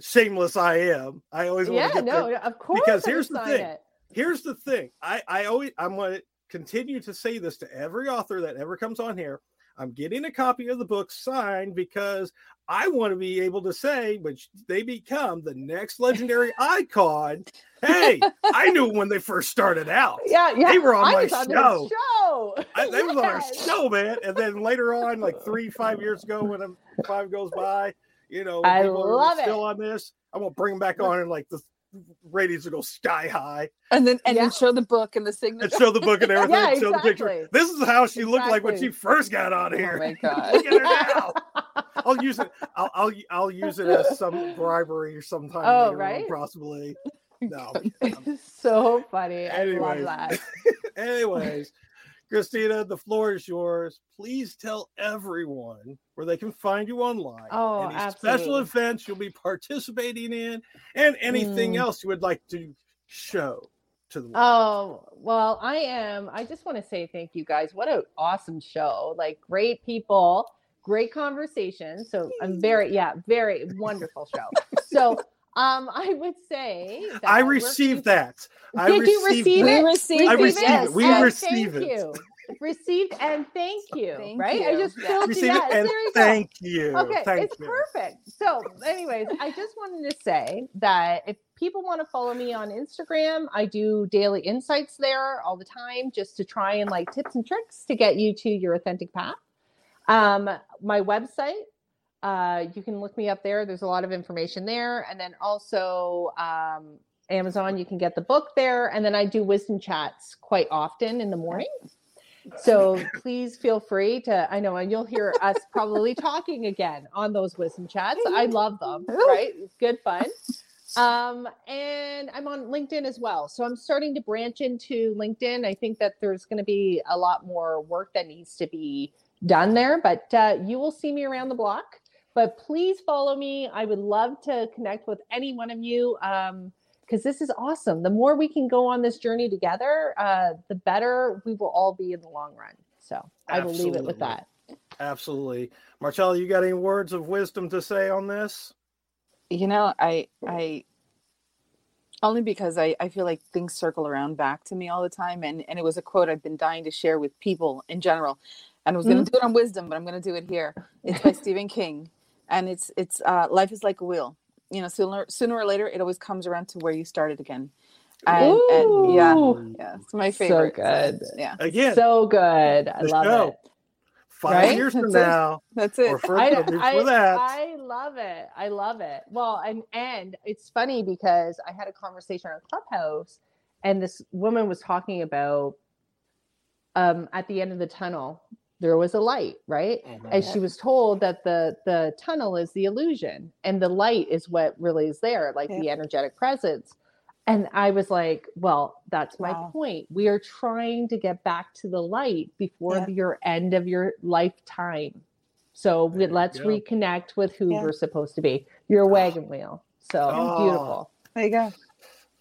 Speaker 1: shameless I am. I always want
Speaker 3: yeah,
Speaker 1: to get
Speaker 3: no,
Speaker 1: the,
Speaker 3: of course.
Speaker 1: because
Speaker 3: I
Speaker 1: here's the thing.
Speaker 3: it.
Speaker 1: Here's the thing. I, I always I'm going to continue to say this to every author that ever comes on here. I'm getting a copy of the book signed because I want to be able to say, which they become the next legendary [laughs] icon. Hey, I knew when they first started out. [laughs]
Speaker 3: Yeah, yeah.
Speaker 1: They were on
Speaker 3: I
Speaker 1: my
Speaker 3: on
Speaker 1: show.
Speaker 3: show.
Speaker 1: I, they was on our [laughs] show, man. And then later on, like three, five years ago, when um, five goes by, you know,
Speaker 3: I love
Speaker 1: still
Speaker 3: it.
Speaker 1: on this. I'm gonna bring them back on in like the ratings will go sky high
Speaker 2: and then and
Speaker 3: Yeah.
Speaker 2: then show the book and the
Speaker 1: and show the book and [laughs] everything
Speaker 3: Yeah,
Speaker 1: and show the picture. This is how she looked like when she first got on
Speaker 2: Oh
Speaker 1: here.
Speaker 2: my [laughs] god!
Speaker 1: Look at her now. [laughs] I'll use it. I'll, I'll I'll use it as some bribery or sometime.
Speaker 3: Oh,
Speaker 1: later on,
Speaker 3: right?
Speaker 1: possibly. No.
Speaker 3: it's so funny. I love
Speaker 1: Anyways.
Speaker 3: that.
Speaker 1: Anyways, Christina, the floor is yours. Please tell everyone where they can find you online.
Speaker 3: Oh,
Speaker 1: any special events you'll be participating in, and anything
Speaker 3: Mm.
Speaker 1: else you would like to show to the world.
Speaker 3: Oh, well, I am. I just want to say thank you guys. What an awesome show. Like great people, great conversation. So I'm very, yeah, very wonderful show. So [laughs] um I would say [laughs] that
Speaker 1: I
Speaker 3: we're
Speaker 1: received that. I
Speaker 3: Did you
Speaker 1: received
Speaker 3: receive it?
Speaker 2: received
Speaker 1: I
Speaker 2: it,
Speaker 1: received
Speaker 2: yes,
Speaker 1: it. We
Speaker 3: and
Speaker 1: receive
Speaker 3: thank
Speaker 1: it.
Speaker 3: You. Received and thank you.
Speaker 2: Thank
Speaker 3: right? I just
Speaker 2: Yeah.
Speaker 3: filled you.
Speaker 1: Receive
Speaker 3: Yeah,
Speaker 1: it and
Speaker 3: there you go.
Speaker 1: thank you.
Speaker 3: Okay,
Speaker 1: Thank
Speaker 3: it's
Speaker 1: you.
Speaker 3: perfect. So, anyways, I just wanted to say that if people want to follow me on Instagram, I do daily insights there all the time just to try and like tips and tricks to get you to your authentic path. Um, my website, uh, you can look me up there. There's a lot of information there. And then also um, Amazon, you can get the book there. And then I do wisdom chats quite often in the morning. So please feel free to, I know, and you'll hear us probably [laughs] talking again on those wisdom chats. I love them, right? Good fun. Um, and I'm on LinkedIn as well. So I'm starting to branch into LinkedIn. I think that there's going to be a lot more work that needs to be done there, but uh, you will see me around the block. But please follow me. I would love to connect with any one of you. Um, because this is awesome. The more we can go on this journey together, uh, the better we will all be in the long run. So I will leave it with that.
Speaker 1: Absolutely. Marcela, you got any words of wisdom to say on this?
Speaker 2: you know i i only because I, I feel like things circle around back to me all the time and and it was a quote i've been dying to share with people in general and i was going to do it on wisdom but i'm going to do it here it's by [laughs] stephen king and it's it's uh life is like a wheel you know sooner sooner or later it always comes around to where you started again and, and yeah yeah it's my
Speaker 3: So
Speaker 2: favorite
Speaker 3: good.
Speaker 2: yeah
Speaker 1: Again,
Speaker 3: So good. I love
Speaker 1: show.
Speaker 3: it.
Speaker 1: five
Speaker 3: Right?
Speaker 1: years from
Speaker 2: That's it.
Speaker 1: now,
Speaker 2: that's it
Speaker 1: or further
Speaker 3: I,
Speaker 1: before
Speaker 3: I,
Speaker 1: that.
Speaker 3: I love it. I love it. Well, and and it's funny because I had a conversation on Clubhouse, and this woman was talking about um, at the end of the tunnel there was a light, right?
Speaker 1: Mhm.
Speaker 3: And she was told that the the tunnel is the illusion, and the light is what really is there, like the energetic presence. And I was like, well, that's my
Speaker 2: Wow.
Speaker 3: point. We are trying to get back to the light before
Speaker 2: Yeah.
Speaker 3: your end of your lifetime. So
Speaker 1: There you
Speaker 3: let's
Speaker 1: go.
Speaker 3: reconnect with who
Speaker 2: Yeah.
Speaker 3: we're supposed to be. Your wagon wheel. So
Speaker 1: Oh.
Speaker 3: beautiful.
Speaker 2: there you go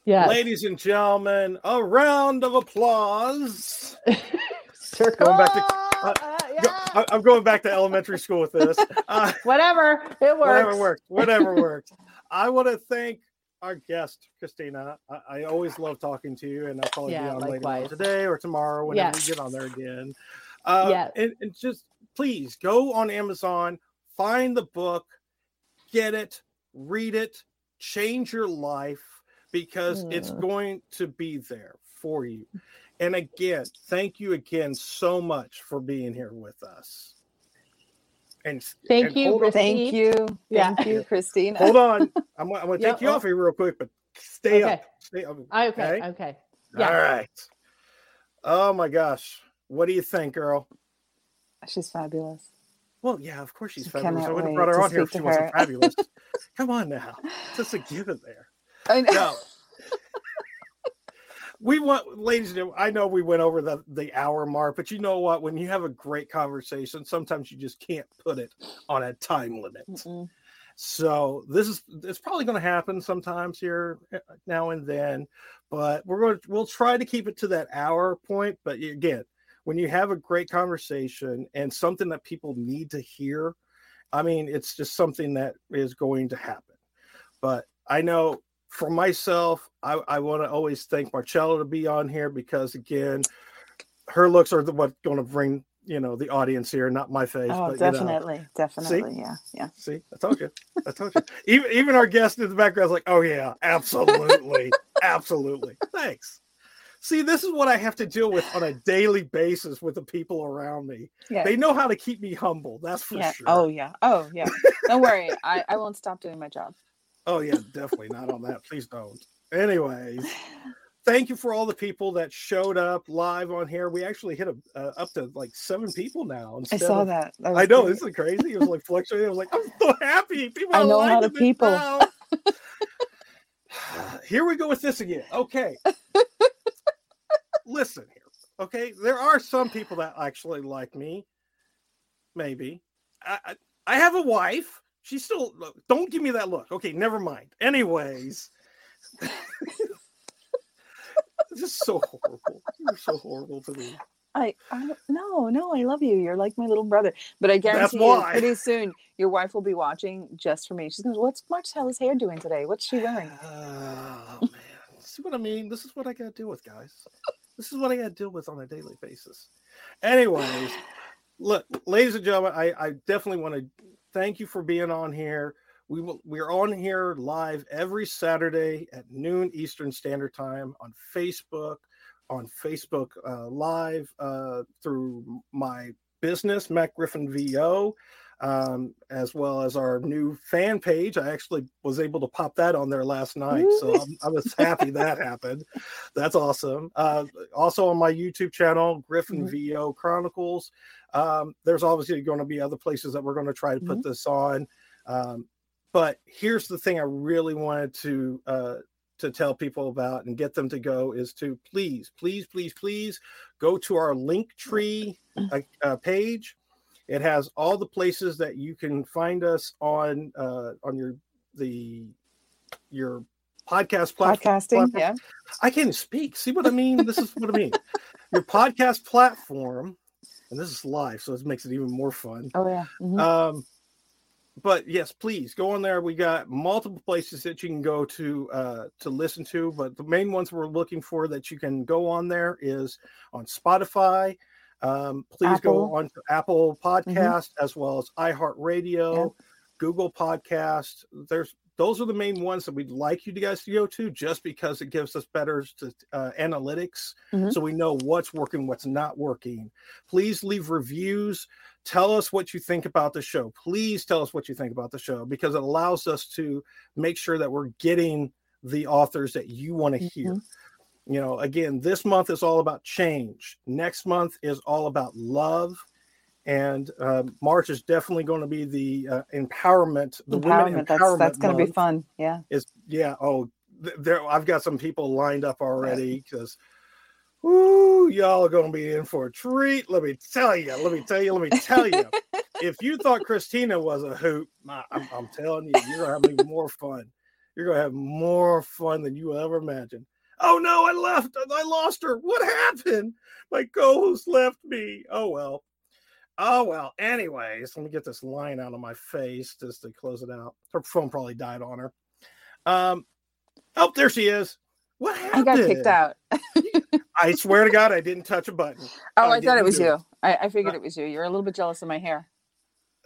Speaker 3: Yeah.
Speaker 1: Ladies and gentlemen, a round of applause.
Speaker 3: Circle. [laughs]
Speaker 1: Going back to-
Speaker 3: uh, [laughs] yeah.
Speaker 1: I- I'm going back to elementary school with this. [laughs] Uh,
Speaker 3: Whatever. It works.
Speaker 1: whatever works. [laughs] Whatever works. I want to thank our guest, Christina. I, I always love talking to you, and I'll probably
Speaker 3: Yeah,
Speaker 1: be on later on today or tomorrow whenever
Speaker 3: Yes.
Speaker 1: we get on there again. Uh,
Speaker 3: Yeah.
Speaker 1: and, and just please go on Amazon, find the book, get it, read it, change your life because it's
Speaker 3: Mm.
Speaker 1: going to be there for you. And again, thank you again so much for being here with us. And
Speaker 3: Thank
Speaker 1: and
Speaker 3: you,
Speaker 2: thank
Speaker 3: Received.
Speaker 2: you
Speaker 3: Yeah.
Speaker 2: thank you Kristine
Speaker 1: Hold on. I'm, gonna- I'm going to
Speaker 3: Yep,
Speaker 1: take you
Speaker 3: oh.
Speaker 1: off here real quick, but stay
Speaker 3: Okay.
Speaker 1: up. Stay up.
Speaker 3: Okay.
Speaker 1: Okay.
Speaker 3: Okay. Yeah.
Speaker 1: All right. Oh my gosh. What do you think, girl?
Speaker 2: she's fabulous
Speaker 1: Well, yeah, of course she's
Speaker 2: I
Speaker 1: fabulous. I
Speaker 2: cannot
Speaker 1: would have
Speaker 2: wait
Speaker 1: brought her on here if she
Speaker 2: to
Speaker 1: wasn't fabulous. [laughs] Come on now. Just a given there.
Speaker 2: I know.
Speaker 1: No. We want ladies and gentlemen, I know we went over the, the hour mark, but you know what? When you have a great conversation, sometimes you just can't put it on a time limit.
Speaker 2: Mm-mm.
Speaker 1: So this is it's probably going to happen sometimes here uh, now and then, but we're going to we'll try to keep it to that hour point. But again, when you have a great conversation and something that people need to hear, I mean, it's just something that is going to happen. But I know for myself, I, I want to always thank Marcela to be on here because again, her looks are the what's going to bring you know the audience here, not my face.
Speaker 2: oh
Speaker 1: but, you know.
Speaker 2: definitely definitely yeah yeah
Speaker 1: See, I told you. I told you. [laughs] Even even our guest in the background is like, oh yeah, absolutely, [laughs] absolutely. Thanks. See, this is what I have to deal with on a daily basis with the people around me.
Speaker 2: yeah
Speaker 1: They know how to keep me humble. That's for
Speaker 2: yeah
Speaker 1: sure.
Speaker 2: oh yeah oh yeah don't worry i i won't stop doing my job
Speaker 1: Oh yeah, definitely not on that. Please don't. Anyways, thank you for all the people that showed up live on here. We actually hit a, uh, up to like seven people now.
Speaker 2: I saw
Speaker 1: of,
Speaker 2: that. that
Speaker 1: I know
Speaker 2: great.
Speaker 1: this is crazy. It was like fluctuating. I was like, I'm so happy. People
Speaker 2: I know a lot of people. [laughs] [sighs]
Speaker 1: here we go with this again. Okay. Listen here. Okay. There are some people that actually like me. Maybe. I, I, I have a wife. She's still, look, don't give me that look. Okay. Never mind. Anyways. [laughs] this is so horrible. You're so horrible to me.
Speaker 2: I, I no, no, I love you. You're like my little brother. But I guarantee you, pretty soon your wife will be watching just for me. She's going, "What's Marcela's hair doing today? What's she wearing?"
Speaker 1: Oh man, see what I mean? This is what I got to deal with, guys. This is what I got to deal with on a daily basis. Anyways, look, ladies and gentlemen, I, I definitely want to thank you for being on here. We will, we're on here live every Saturday at noon Eastern Standard Time on Facebook, on Facebook uh, Live uh, through my business, Matt Griffin VO um, as well as our new fan page. I actually was able to pop that on there last night, so I'm, I was happy that happened. That's awesome. Uh, also on my YouTube channel, Griffin VO Chronicles. Um, there's obviously going to be other places that we're going to try to put this on. Um, but here's the thing I really wanted to uh, to tell people about and get them to go is to please, please, please, please go to our link tree uh, uh, page. It has all the places that you can find us on uh, on your the your podcast platform.
Speaker 2: Podcasting,
Speaker 1: platform.
Speaker 2: yeah.
Speaker 1: I can't speak. See what I mean? This is what I mean. [laughs] Your podcast platform, and this is live, so it makes it even more fun.
Speaker 2: Oh yeah. mhm.
Speaker 1: Um, but yes, please go on there. We got multiple places that you can go to uh, to listen to, but the main ones we're looking for that you can go on there is on Spotify. Um, please
Speaker 2: Apple.
Speaker 1: go on to Apple Podcast as well as iHeartRadio, Google Podcast. There's those are the main ones that we'd like you guys to go to, just because it gives us better uh, analytics,
Speaker 2: Mhm.
Speaker 1: so we know what's working, what's not working. Please leave reviews tell us what you think about the show. Please tell us what you think about the show because it allows us to make sure that we're getting the authors that you want to hear. You know, again, this month is all about change. Next month is all about love. And um, March is definitely going to be the uh, empowerment, the women
Speaker 2: empowerment. That's
Speaker 1: empowerment.
Speaker 2: that's going to be fun. Yeah.
Speaker 1: is yeah oh there i've got some people lined up already because Ooh, y'all are gonna be in for a treat. Let me tell you. Let me tell you. Let me tell you. [laughs] if you thought Christina was a hoot, I- I'm, I'm telling you, you're gonna have even more fun. You're gonna have more fun than you will ever imagine. Oh no, I left. I lost her. What happened? My co-host left me. Oh well. Oh well. Anyways, let me get this line out of my face just to close it out. Her phone probably died on her. Um. Oh, there she is. What
Speaker 2: I got kicked out. [laughs]
Speaker 1: I swear to God, I didn't touch a button.
Speaker 2: Oh,
Speaker 1: I
Speaker 2: I, thought it was you. I, I figured
Speaker 1: Uh,
Speaker 2: it was you. You're a little bit jealous of my hair.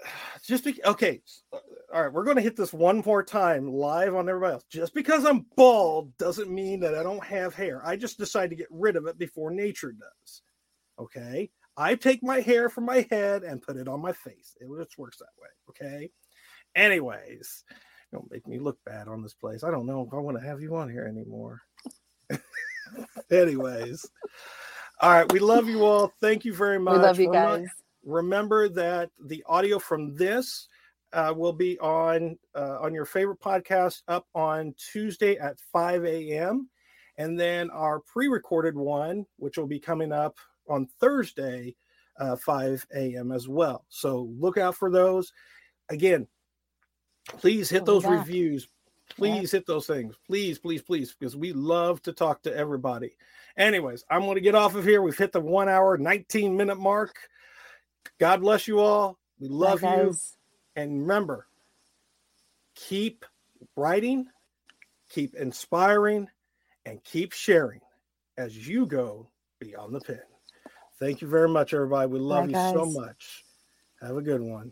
Speaker 2: [sighs]
Speaker 1: Just be, okay. All right, we're going to hit this one more time live on everybody else. Just because I'm bald doesn't mean that I don't have hair. I just decide to get rid of it before nature does. Okay. I take my hair from my head and put it on my face. It just works that way. Okay. Anyways, don't make me look bad on this place. I don't know if I want to have you on here anymore. [laughs] Anyways. All right. We love you all. Thank you very much.
Speaker 2: We love you
Speaker 1: Remem-
Speaker 2: guys.
Speaker 1: remember that the audio from this uh, will be on uh, on your favorite podcast up on Tuesday at 5 a.m. And then our pre-recorded one, which will be coming up on Thursday, uh, 5 a.m. as well. So look out for those. Again, please hit those reviews. Please hit those things. Please, please, please, because we love to talk to everybody. Anyways, I'm going to get off of here. We've hit the one hour, 19 minute mark. God bless you all. We love
Speaker 2: Bye,
Speaker 1: you. And remember, keep writing, keep inspiring, and keep sharing as you go beyond the pen. Thank you very much, everybody. We love
Speaker 2: Bye,
Speaker 1: you so much. Have a good one.